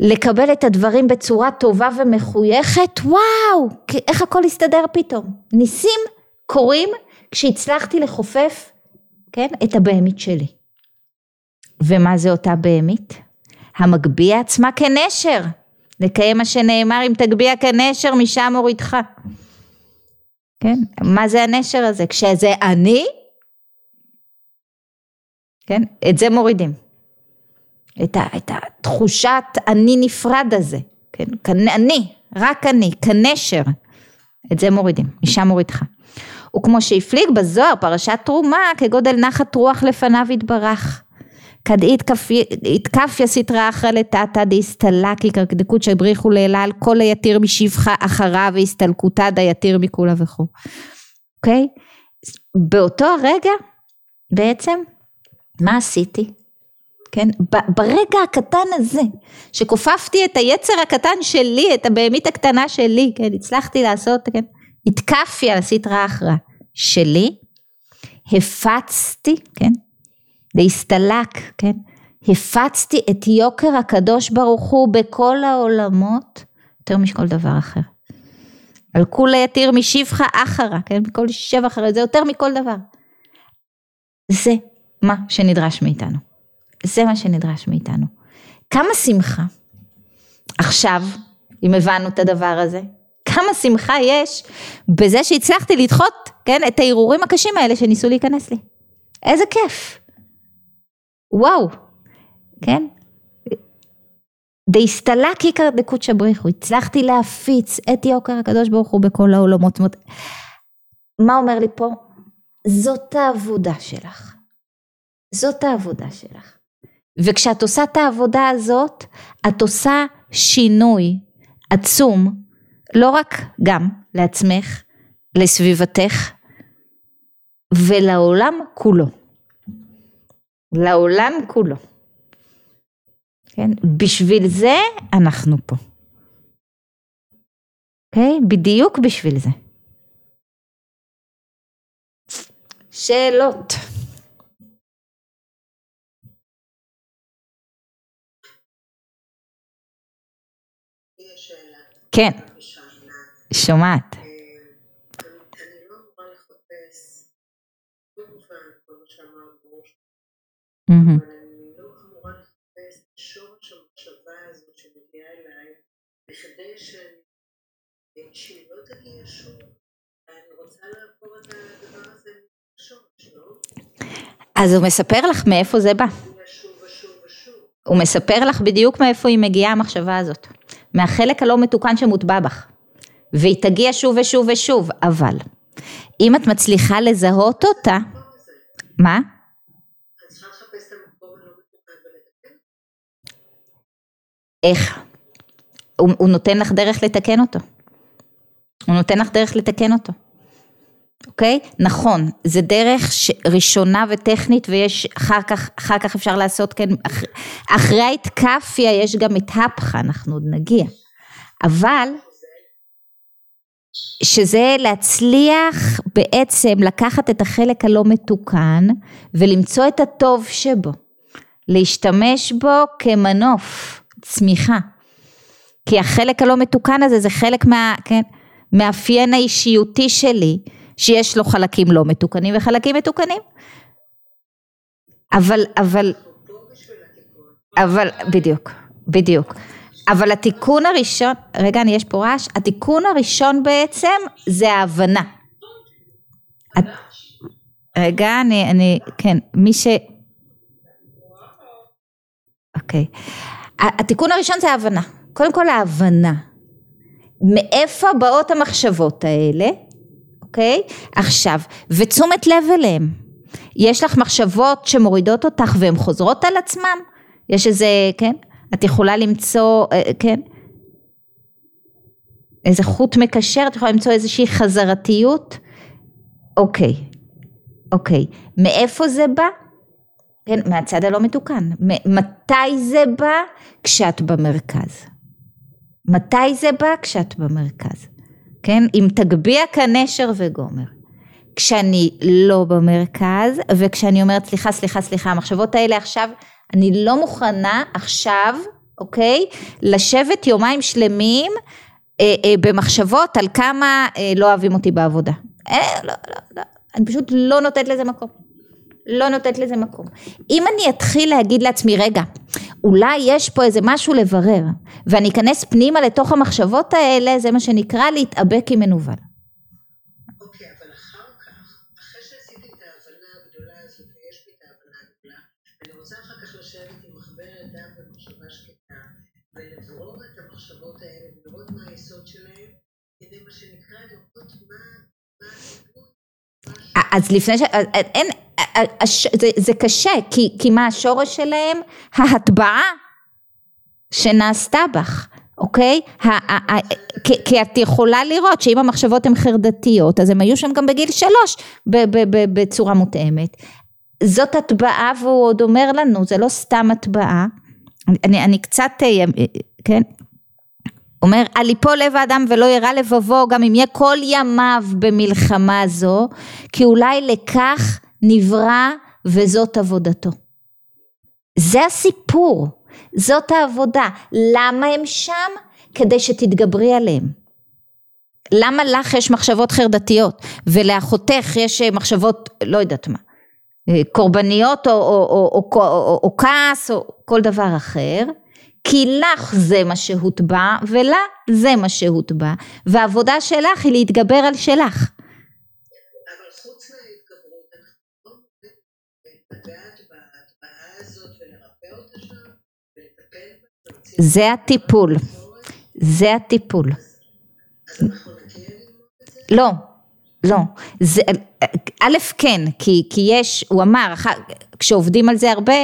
לקבל את הדברים בצורה טובה ומחויכת, וואו, איך הכל הסתדר פתאום. ניסים קורים כשהצלחתי לחופף, כן, את הבהמית שלי. ומה זה אותה בהמית? המגביה עצמה כנשר, לקיים מה שנאמר אם תגביה כנשר משם הורידך. כן, מה זה הנשר הזה? כשזה אני, כן, את זה מורידים. את, ה, את התחושת אני נפרד הזה, כן, אני, רק אני, כנשר, את זה מורידים, משם מורידך. וכמו שהפליג בזוהר פרשת תרומה כגודל נחת רוח לפניו יתברך. כדאית סטרא אחרא לטאטא דאיסטלקי כדקות שבריחו לאלה על כל היתיר משבחה אחריו והסתלקותא דיתיר מכולה וכו'. אוקיי? באותו הרגע בעצם מה עשיתי? כן? ברגע הקטן הזה שכופפתי את היצר הקטן שלי, את הבהמית הקטנה שלי, כן? הצלחתי לעשות, כן? התקפי על הסטרא אחרא שלי, הפצתי, כן? להסתלק, כן? הפצתי את יוקר הקדוש ברוך הוא בכל העולמות, יותר מכל דבר אחר. על כולי יתיר משבחה אחרה, כן? מכל שבע אחרה, זה יותר מכל דבר. זה מה שנדרש מאיתנו. זה מה שנדרש מאיתנו. כמה שמחה עכשיו, אם הבנו את הדבר הזה, כמה שמחה יש בזה שהצלחתי לדחות, כן, את ההרהורים הקשים האלה שניסו להיכנס לי. איזה כיף. וואו, כן? דאיסטלק עיקר דקות בריחו, הצלחתי להפיץ את יוקר הקדוש ברוך הוא בכל העולמות. מה אומר לי פה? זאת העבודה שלך. זאת העבודה שלך. וכשאת עושה את העבודה הזאת, את עושה שינוי עצום, לא רק גם לעצמך, לסביבתך ולעולם כולו. לעולם כולו. כן? בשביל זה אנחנו פה. אוקיי? Okay? בדיוק בשביל זה. שאלות. שאמרת בראש, מהמם. אבל אני לא אמורה לחפש את שורש המחשבה הזאת שמגיעה אליי, בכדי שאני, אה, שהיא לא תגיע שוב. אני רוצה לעבור את הדבר הזה מהשורש, לא? אז הוא מספר לך מאיפה זה בא. הוא מספר לך בדיוק מאיפה היא מגיעה המחשבה הזאת. מהחלק הלא מתוקן שמוטבע בך. והיא תגיע שוב ושוב ושוב, אבל אם את מצליחה לזהות אותה. מה? איך? הוא, הוא נותן לך דרך לתקן אותו. הוא נותן לך דרך לתקן אותו. אוקיי? נכון, זה דרך ש- ראשונה וטכנית ויש אחר כך, אחר כך אפשר לעשות כן, אח, אחרי ההתקפיה יש גם את הפכה, אנחנו עוד נגיע. אבל שזה להצליח בעצם לקחת את החלק הלא מתוקן ולמצוא את הטוב שבו, להשתמש בו כמנוף צמיחה. כי החלק הלא מתוקן הזה זה חלק מה, כן, מאפיין האישיותי שלי, שיש לו חלקים לא מתוקנים וחלקים מתוקנים. אבל, אבל. אבל, בדיוק, בדיוק. אבל התיקון הראשון, רגע, אני יש פה רעש, התיקון הראשון בעצם זה ההבנה. את- רגע, אני, אני, כן, מי ש... אוקיי. התיקון הראשון זה ההבנה. קודם כל ההבנה. מאיפה באות המחשבות האלה, אוקיי? עכשיו, ותשומת לב אליהם. יש לך מחשבות שמורידות אותך והן חוזרות על עצמם? יש איזה, כן? את יכולה למצוא, אה, כן? איזה חוט מקשר, את יכולה למצוא איזושהי חזרתיות? אוקיי, אוקיי. מאיפה זה בא? כן, מהצד הלא מתוקן. מתי זה בא? כשאת במרכז. מתי זה בא? כשאת במרכז. כן? אם תגביה כנשר וגומר. כשאני לא במרכז, וכשאני אומרת סליחה, סליחה, סליחה, המחשבות האלה עכשיו, אני לא מוכנה עכשיו, אוקיי? לשבת יומיים שלמים אה, אה, במחשבות על כמה אה, לא אוהבים אותי בעבודה. אה, לא, לא, לא, אני פשוט לא נותנת לזה מקום. לא נותנת לזה מקום. אם אני אתחיל להגיד לעצמי, רגע, אולי יש פה איזה משהו לברר, ואני אכנס פנימה לתוך המחשבות האלה, זה מה שנקרא להתאבק עם מנוול. ולברור את המחשבות האלה, מה היסוד שלהם, כדי מה שנקרא לראות מה אז לפני ש... אין... זה, זה קשה, כי, כי מה השורש שלהם? ההטבעה שנעשתה בך, אוקיי? כי, את יכולה לראות שאם המחשבות הן חרדתיות, אז הם היו שם גם בגיל שלוש בצורה מותאמת. זאת הטבעה והוא עוד אומר לנו, זה לא סתם הטבעה. אני, אני קצת, אה, כן? אומר, על יפול לב האדם ולא ירא לבבו, גם אם יהיה כל ימיו במלחמה זו, כי אולי לכך נברא וזאת עבודתו. זה הסיפור, זאת העבודה. למה הם שם? כדי שתתגברי עליהם. למה לך יש מחשבות חרדתיות ולאחותך יש אה, מחשבות לא יודעת מה, אה, קורבניות או, או, או, או, או, או, או כעס או כל דבר אחר? כי לך זה מה שהוטבע ולה זה מה שהוטבע והעבודה שלך היא להתגבר על שלך. אבל חוץ מההתגברות, אנחנו לא יכולים לגעת בהטבעה הזאת ולרפא אותה שם, ולטפל בה, ולהוציא זה הטיפול, זה הטיפול. לא, לא. זה, א' כן, כי, כי יש, הוא אמר, כשעובדים על זה הרבה,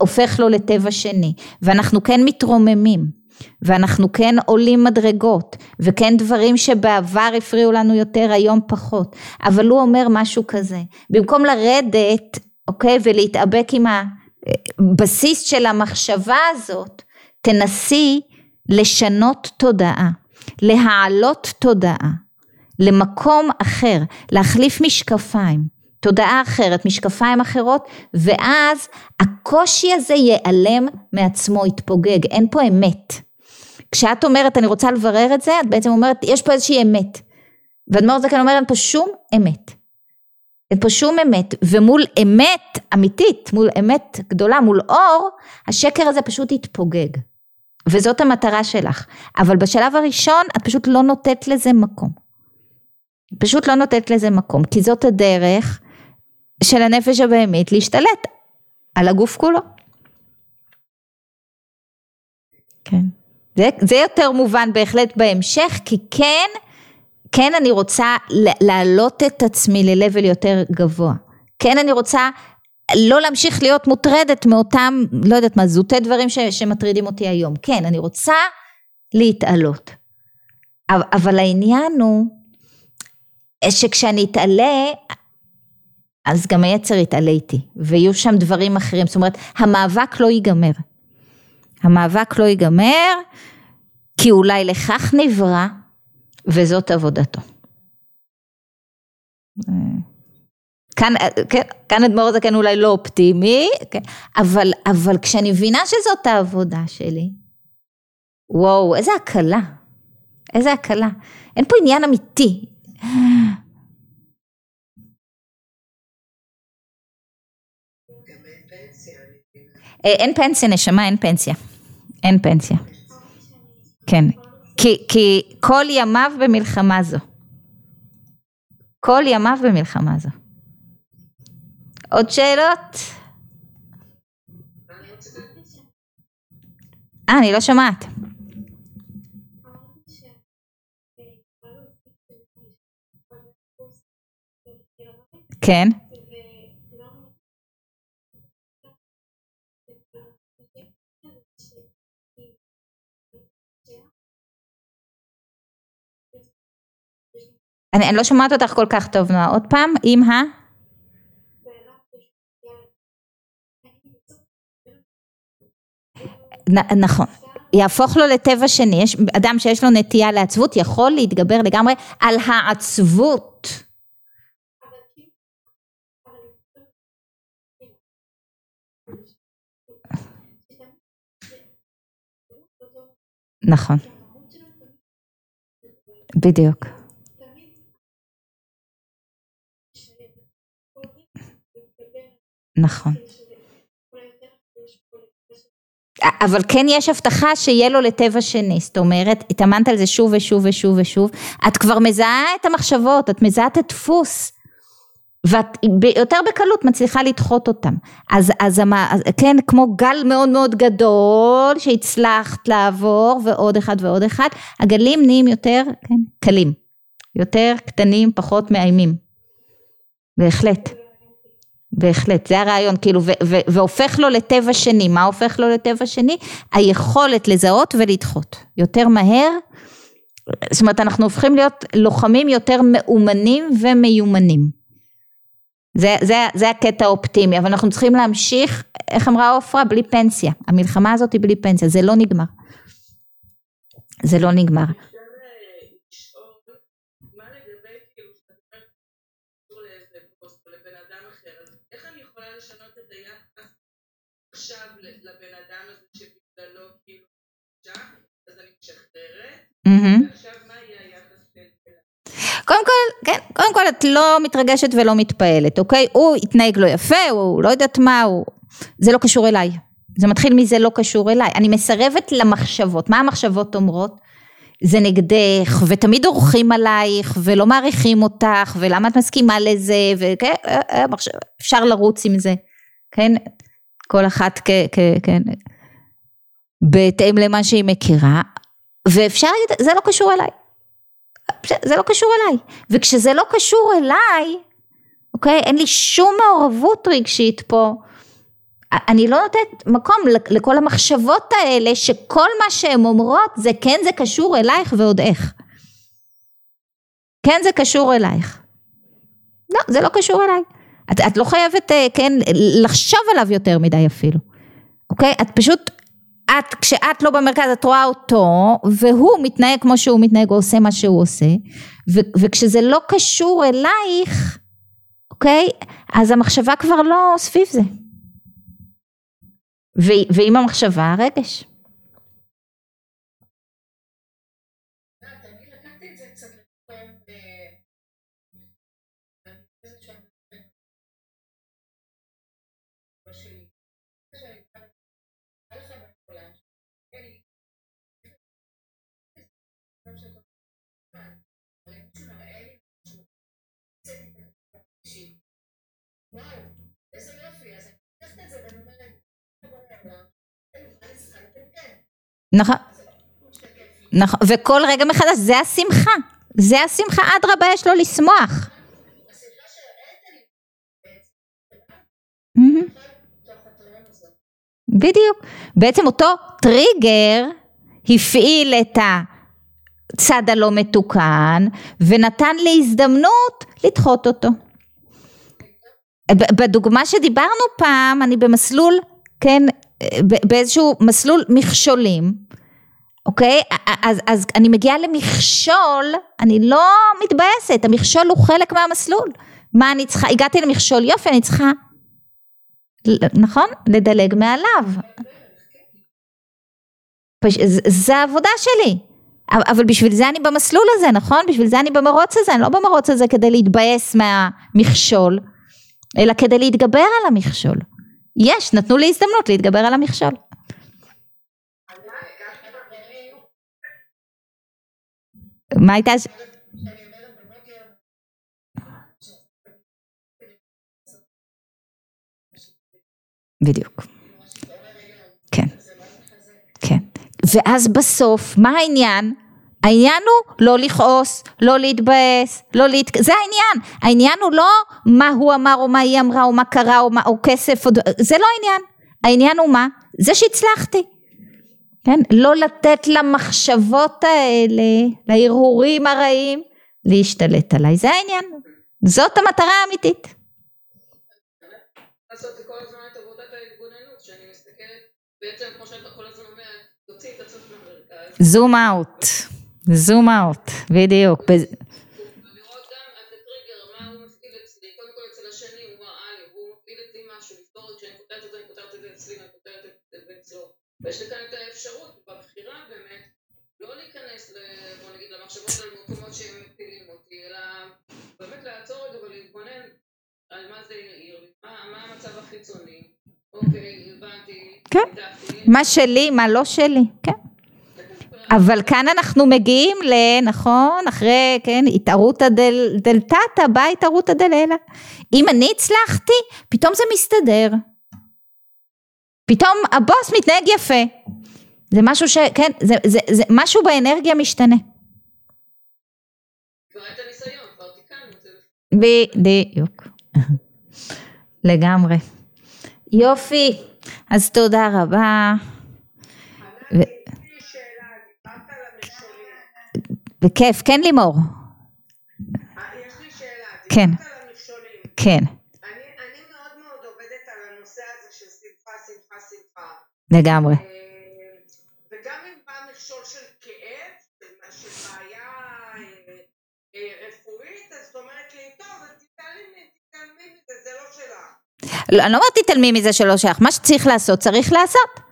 הופך לו לטבע שני. ואנחנו כן מתרוממים, ואנחנו כן עולים מדרגות, וכן דברים שבעבר הפריעו לנו יותר, היום פחות. אבל הוא אומר משהו כזה, במקום לרדת, אוקיי, ולהתאבק עם הבסיס של המחשבה הזאת, תנסי לשנות תודעה, להעלות תודעה. למקום אחר, להחליף משקפיים, תודעה אחרת, משקפיים אחרות, ואז הקושי הזה ייעלם מעצמו, יתפוגג, אין פה אמת. כשאת אומרת אני רוצה לברר את זה, את בעצם אומרת יש פה איזושהי אמת. ואדמו"ר זקן אומר אין פה שום אמת. אין פה שום אמת, ומול אמת אמיתית, מול אמת גדולה, מול אור, השקר הזה פשוט יתפוגג. וזאת המטרה שלך. אבל בשלב הראשון את פשוט לא נותנת לזה מקום. פשוט לא נותנת לזה מקום, כי זאת הדרך של הנפש הבהמית להשתלט על הגוף כולו. כן. זה, זה יותר מובן בהחלט בהמשך, כי כן, כן אני רוצה להעלות את עצמי ל-level יותר גבוה. כן אני רוצה לא להמשיך להיות מוטרדת מאותם, לא יודעת מה, זוטי דברים ש, שמטרידים אותי היום. כן, אני רוצה להתעלות. אבל, העניין הוא שכשאני אתעלה, אז גם היצר יתעלה איתי, ויהיו שם דברים אחרים. זאת אומרת, המאבק לא ייגמר. המאבק לא ייגמר, כי אולי לכך נברא, וזאת עבודתו. כאן, כן, כאן אדמו"ר הזקן אולי לא אופטימי, כן, אבל, אבל כשאני מבינה שזאת העבודה שלי, וואו, איזה הקלה, איזה הקלה. אין פה עניין אמיתי. אה, אין פנסיה נשמה, אין פנסיה. אין פנסיה. כן. כי, כי כל ימיו במלחמה זו. כל ימיו במלחמה זו. עוד שאלות? אה, אני לא שומעת. כן. אני, אני לא שומעת אותך כל כך טוב, נועה. עוד פעם, עם ה... נ, נכון. יהפוך לו לטבע שני. יש אדם שיש לו נטייה לעצבות יכול להתגבר לגמרי על העצבות. נכון. בדיוק. נכון. אבל כן יש הבטחה שיהיה לו לטבע שני, זאת אומרת, התאמנת על זה שוב ושוב ושוב ושוב, את כבר מזהה את המחשבות, את מזהה את הדפוס, ואת יותר בקלות מצליחה לדחות אותם. אז, אז כן, כמו גל מאוד מאוד גדול שהצלחת לעבור, ועוד אחד ועוד אחד, הגלים נהיים יותר, כן, קלים, יותר קטנים, פחות מאיימים. בהחלט. בהחלט, זה הרעיון, כאילו, והופך לו לטבע שני, מה הופך לו לטבע שני? היכולת לזהות ולדחות, יותר מהר, זאת אומרת אנחנו הופכים להיות לוחמים יותר מאומנים ומיומנים. זה, זה, זה הקטע האופטימי, אבל אנחנו צריכים להמשיך, איך אמרה עופרה? בלי פנסיה. המלחמה הזאת היא בלי פנסיה, זה לא נגמר. זה לא נגמר. קודם כל, כן, קודם כל את לא מתרגשת ולא מתפעלת, אוקיי? הוא התנהג לא יפה, הוא לא יודעת מה, הוא... זה לא קשור אליי. זה מתחיל מזה לא קשור אליי. אני מסרבת למחשבות. מה המחשבות אומרות? זה נגדך, ותמיד דורכים עלייך, ולא מעריכים אותך, ולמה את מסכימה לזה, וכן, אה, אה, אפשר לרוץ עם זה, כן? כל אחת כ... כ כן. בהתאם למה שהיא מכירה, ואפשר להגיד, זה לא קשור אליי. זה לא קשור אליי. וכשזה לא קשור אליי, אוקיי, אין לי שום מעורבות רגשית פה, אני לא נותנת מקום לכל המחשבות האלה שכל מה שהן אומרות זה כן זה קשור אלייך ועוד איך. כן זה קשור אלייך. לא, זה לא קשור אליי. את, את לא חייבת, אה, כן, לחשוב עליו יותר מדי אפילו. אוקיי? את פשוט את, כשאת לא במרכז את רואה אותו והוא מתנהג כמו שהוא מתנהג או עושה מה שהוא עושה ו, וכשזה לא קשור אלייך אוקיי אז המחשבה כבר לא סביב זה ו, ועם המחשבה הרגש וואו, איזה יופי, אז אני לקחת את זה ואני אומרת, נכון, וכל רגע מחדש זה השמחה, זה השמחה, אדרבה יש לו לשמוח. בדיוק, בעצם אותו טריגר הפעיל את הצד הלא מתוקן ונתן לי הזדמנות לדחות אותו. בדוגמה שדיברנו פעם, אני במסלול, כן, באיזשהו מסלול מכשולים, אוקיי? אז, אז אני מגיעה למכשול, אני לא מתבאסת, המכשול הוא חלק מהמסלול. מה אני צריכה, הגעתי למכשול, יופי, אני צריכה, נכון? לדלג מעליו. זה העבודה שלי. אבל בשביל זה אני במסלול הזה, נכון? בשביל זה אני במרוץ הזה, אני לא במרוץ הזה כדי להתבאס מהמכשול, אלא כדי להתגבר על המכשול. יש, נתנו לי הזדמנות להתגבר על המכשול. מה הייתה... בדיוק. כן. כן. ואז בסוף, מה העניין? העניין הוא לא לכעוס, לא להתבאס, לא להת... זה העניין. העניין הוא לא מה הוא אמר או מה היא אמרה או מה קרה או, מה, או כסף, או... זה לא העניין. העניין הוא מה? זה שהצלחתי. כן? לא לתת למחשבות האלה, להרהורים הרעים, להשתלט עליי. זה העניין. זאת המטרה האמיתית. זום אאוט. זום אאוט, בדיוק. ויש לי כאן את האפשרות בבחירה באמת לא להיכנס בוא נגיד למחשבות על מקומות שהם מפילים אותי אלא באמת לעצור רגע ולהתבונן על מה זה יאיר, מה המצב החיצוני. אוקיי הבנתי, כן, מה שלי מה לא שלי, כן אבל כאן אנחנו מגיעים לנכון אחרי כן התערותא דל, דלתתא באה התערותא דלעילא אם אני הצלחתי פתאום זה מסתדר פתאום הבוס מתנהג יפה זה משהו ש... כן, זה, זה, זה משהו באנרגיה משתנה. בדיוק. לגמרי. יופי, אז תודה רבה. בכיף, כן לימור. יש לי שאלה. כן. כן. אני מאוד מאוד עובדת על הנושא הזה של שמחה, שמחה, שמחה. לגמרי. וגם אם בא מכשול של כאב, של בעיה רפואית, אז את אומרת לי, טוב, אז תתעלמי מזה, זה לא שלך. לא, אני לא אומרת תתעלמי מזה שלא שייך, מה שצריך לעשות, צריך לעשות.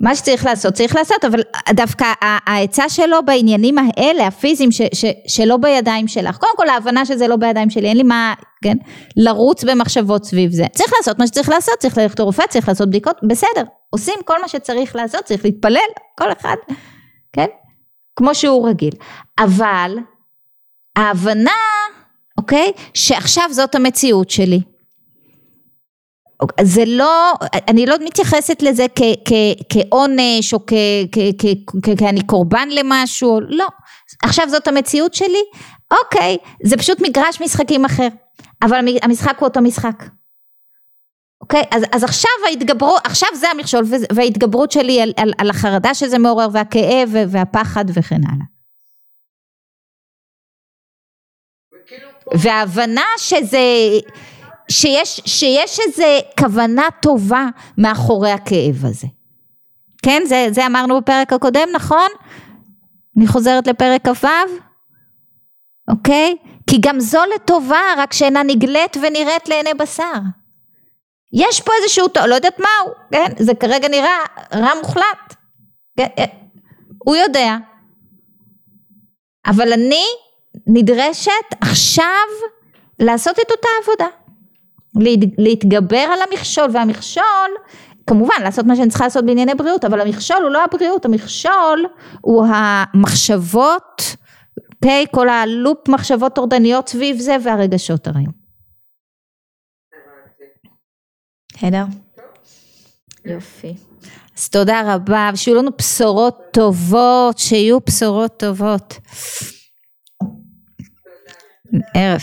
מה שצריך לעשות צריך לעשות אבל דווקא העצה שלו בעניינים האלה הפיזיים ש, ש, שלא בידיים שלך קודם כל ההבנה שזה לא בידיים שלי אין לי מה כן לרוץ במחשבות סביב זה. צריך לעשות מה שצריך לעשות צריך ללכת לרופא צריך לעשות בדיקות בסדר עושים כל מה שצריך לעשות צריך להתפלל כל אחד כן כמו שהוא רגיל. אבל ההבנה אוקיי שעכשיו זאת המציאות שלי זה לא, אני לא מתייחסת לזה כעונש או כי אני קורבן למשהו, לא. עכשיו זאת המציאות שלי, אוקיי, זה פשוט מגרש משחקים אחר, אבל המשחק הוא אותו משחק. אוקיי, אז, אז עכשיו ההתגברות, עכשיו זה המכשול וההתגברות שלי על, על, על החרדה שזה מעורר והכאב והפחד וכן הלאה. וההבנה שזה שיש, שיש איזה כוונה טובה מאחורי הכאב הזה. כן, זה, זה אמרנו בפרק הקודם, נכון? אני חוזרת לפרק כ"ו, אוקיי? כי גם זו לטובה, רק שאינה נגלית ונראית לעיני בשר. יש פה איזשהו, לא יודעת מהו, כן? זה כרגע נראה רע מוחלט. כן? אה, הוא יודע. אבל אני נדרשת עכשיו לעשות את אותה עבודה. להתגבר על המכשול והמכשול כמובן לעשות מה שאני צריכה לעשות בענייני בריאות אבל המכשול הוא לא הבריאות המכשול הוא המחשבות אוקיי okay, כל הלופ מחשבות טורדניות סביב זה והרגשות הרעים. בסדר? יופי. אז תודה רבה, ושיהיו לנו בשורות טובות, שיהיו בשורות טובות. ערב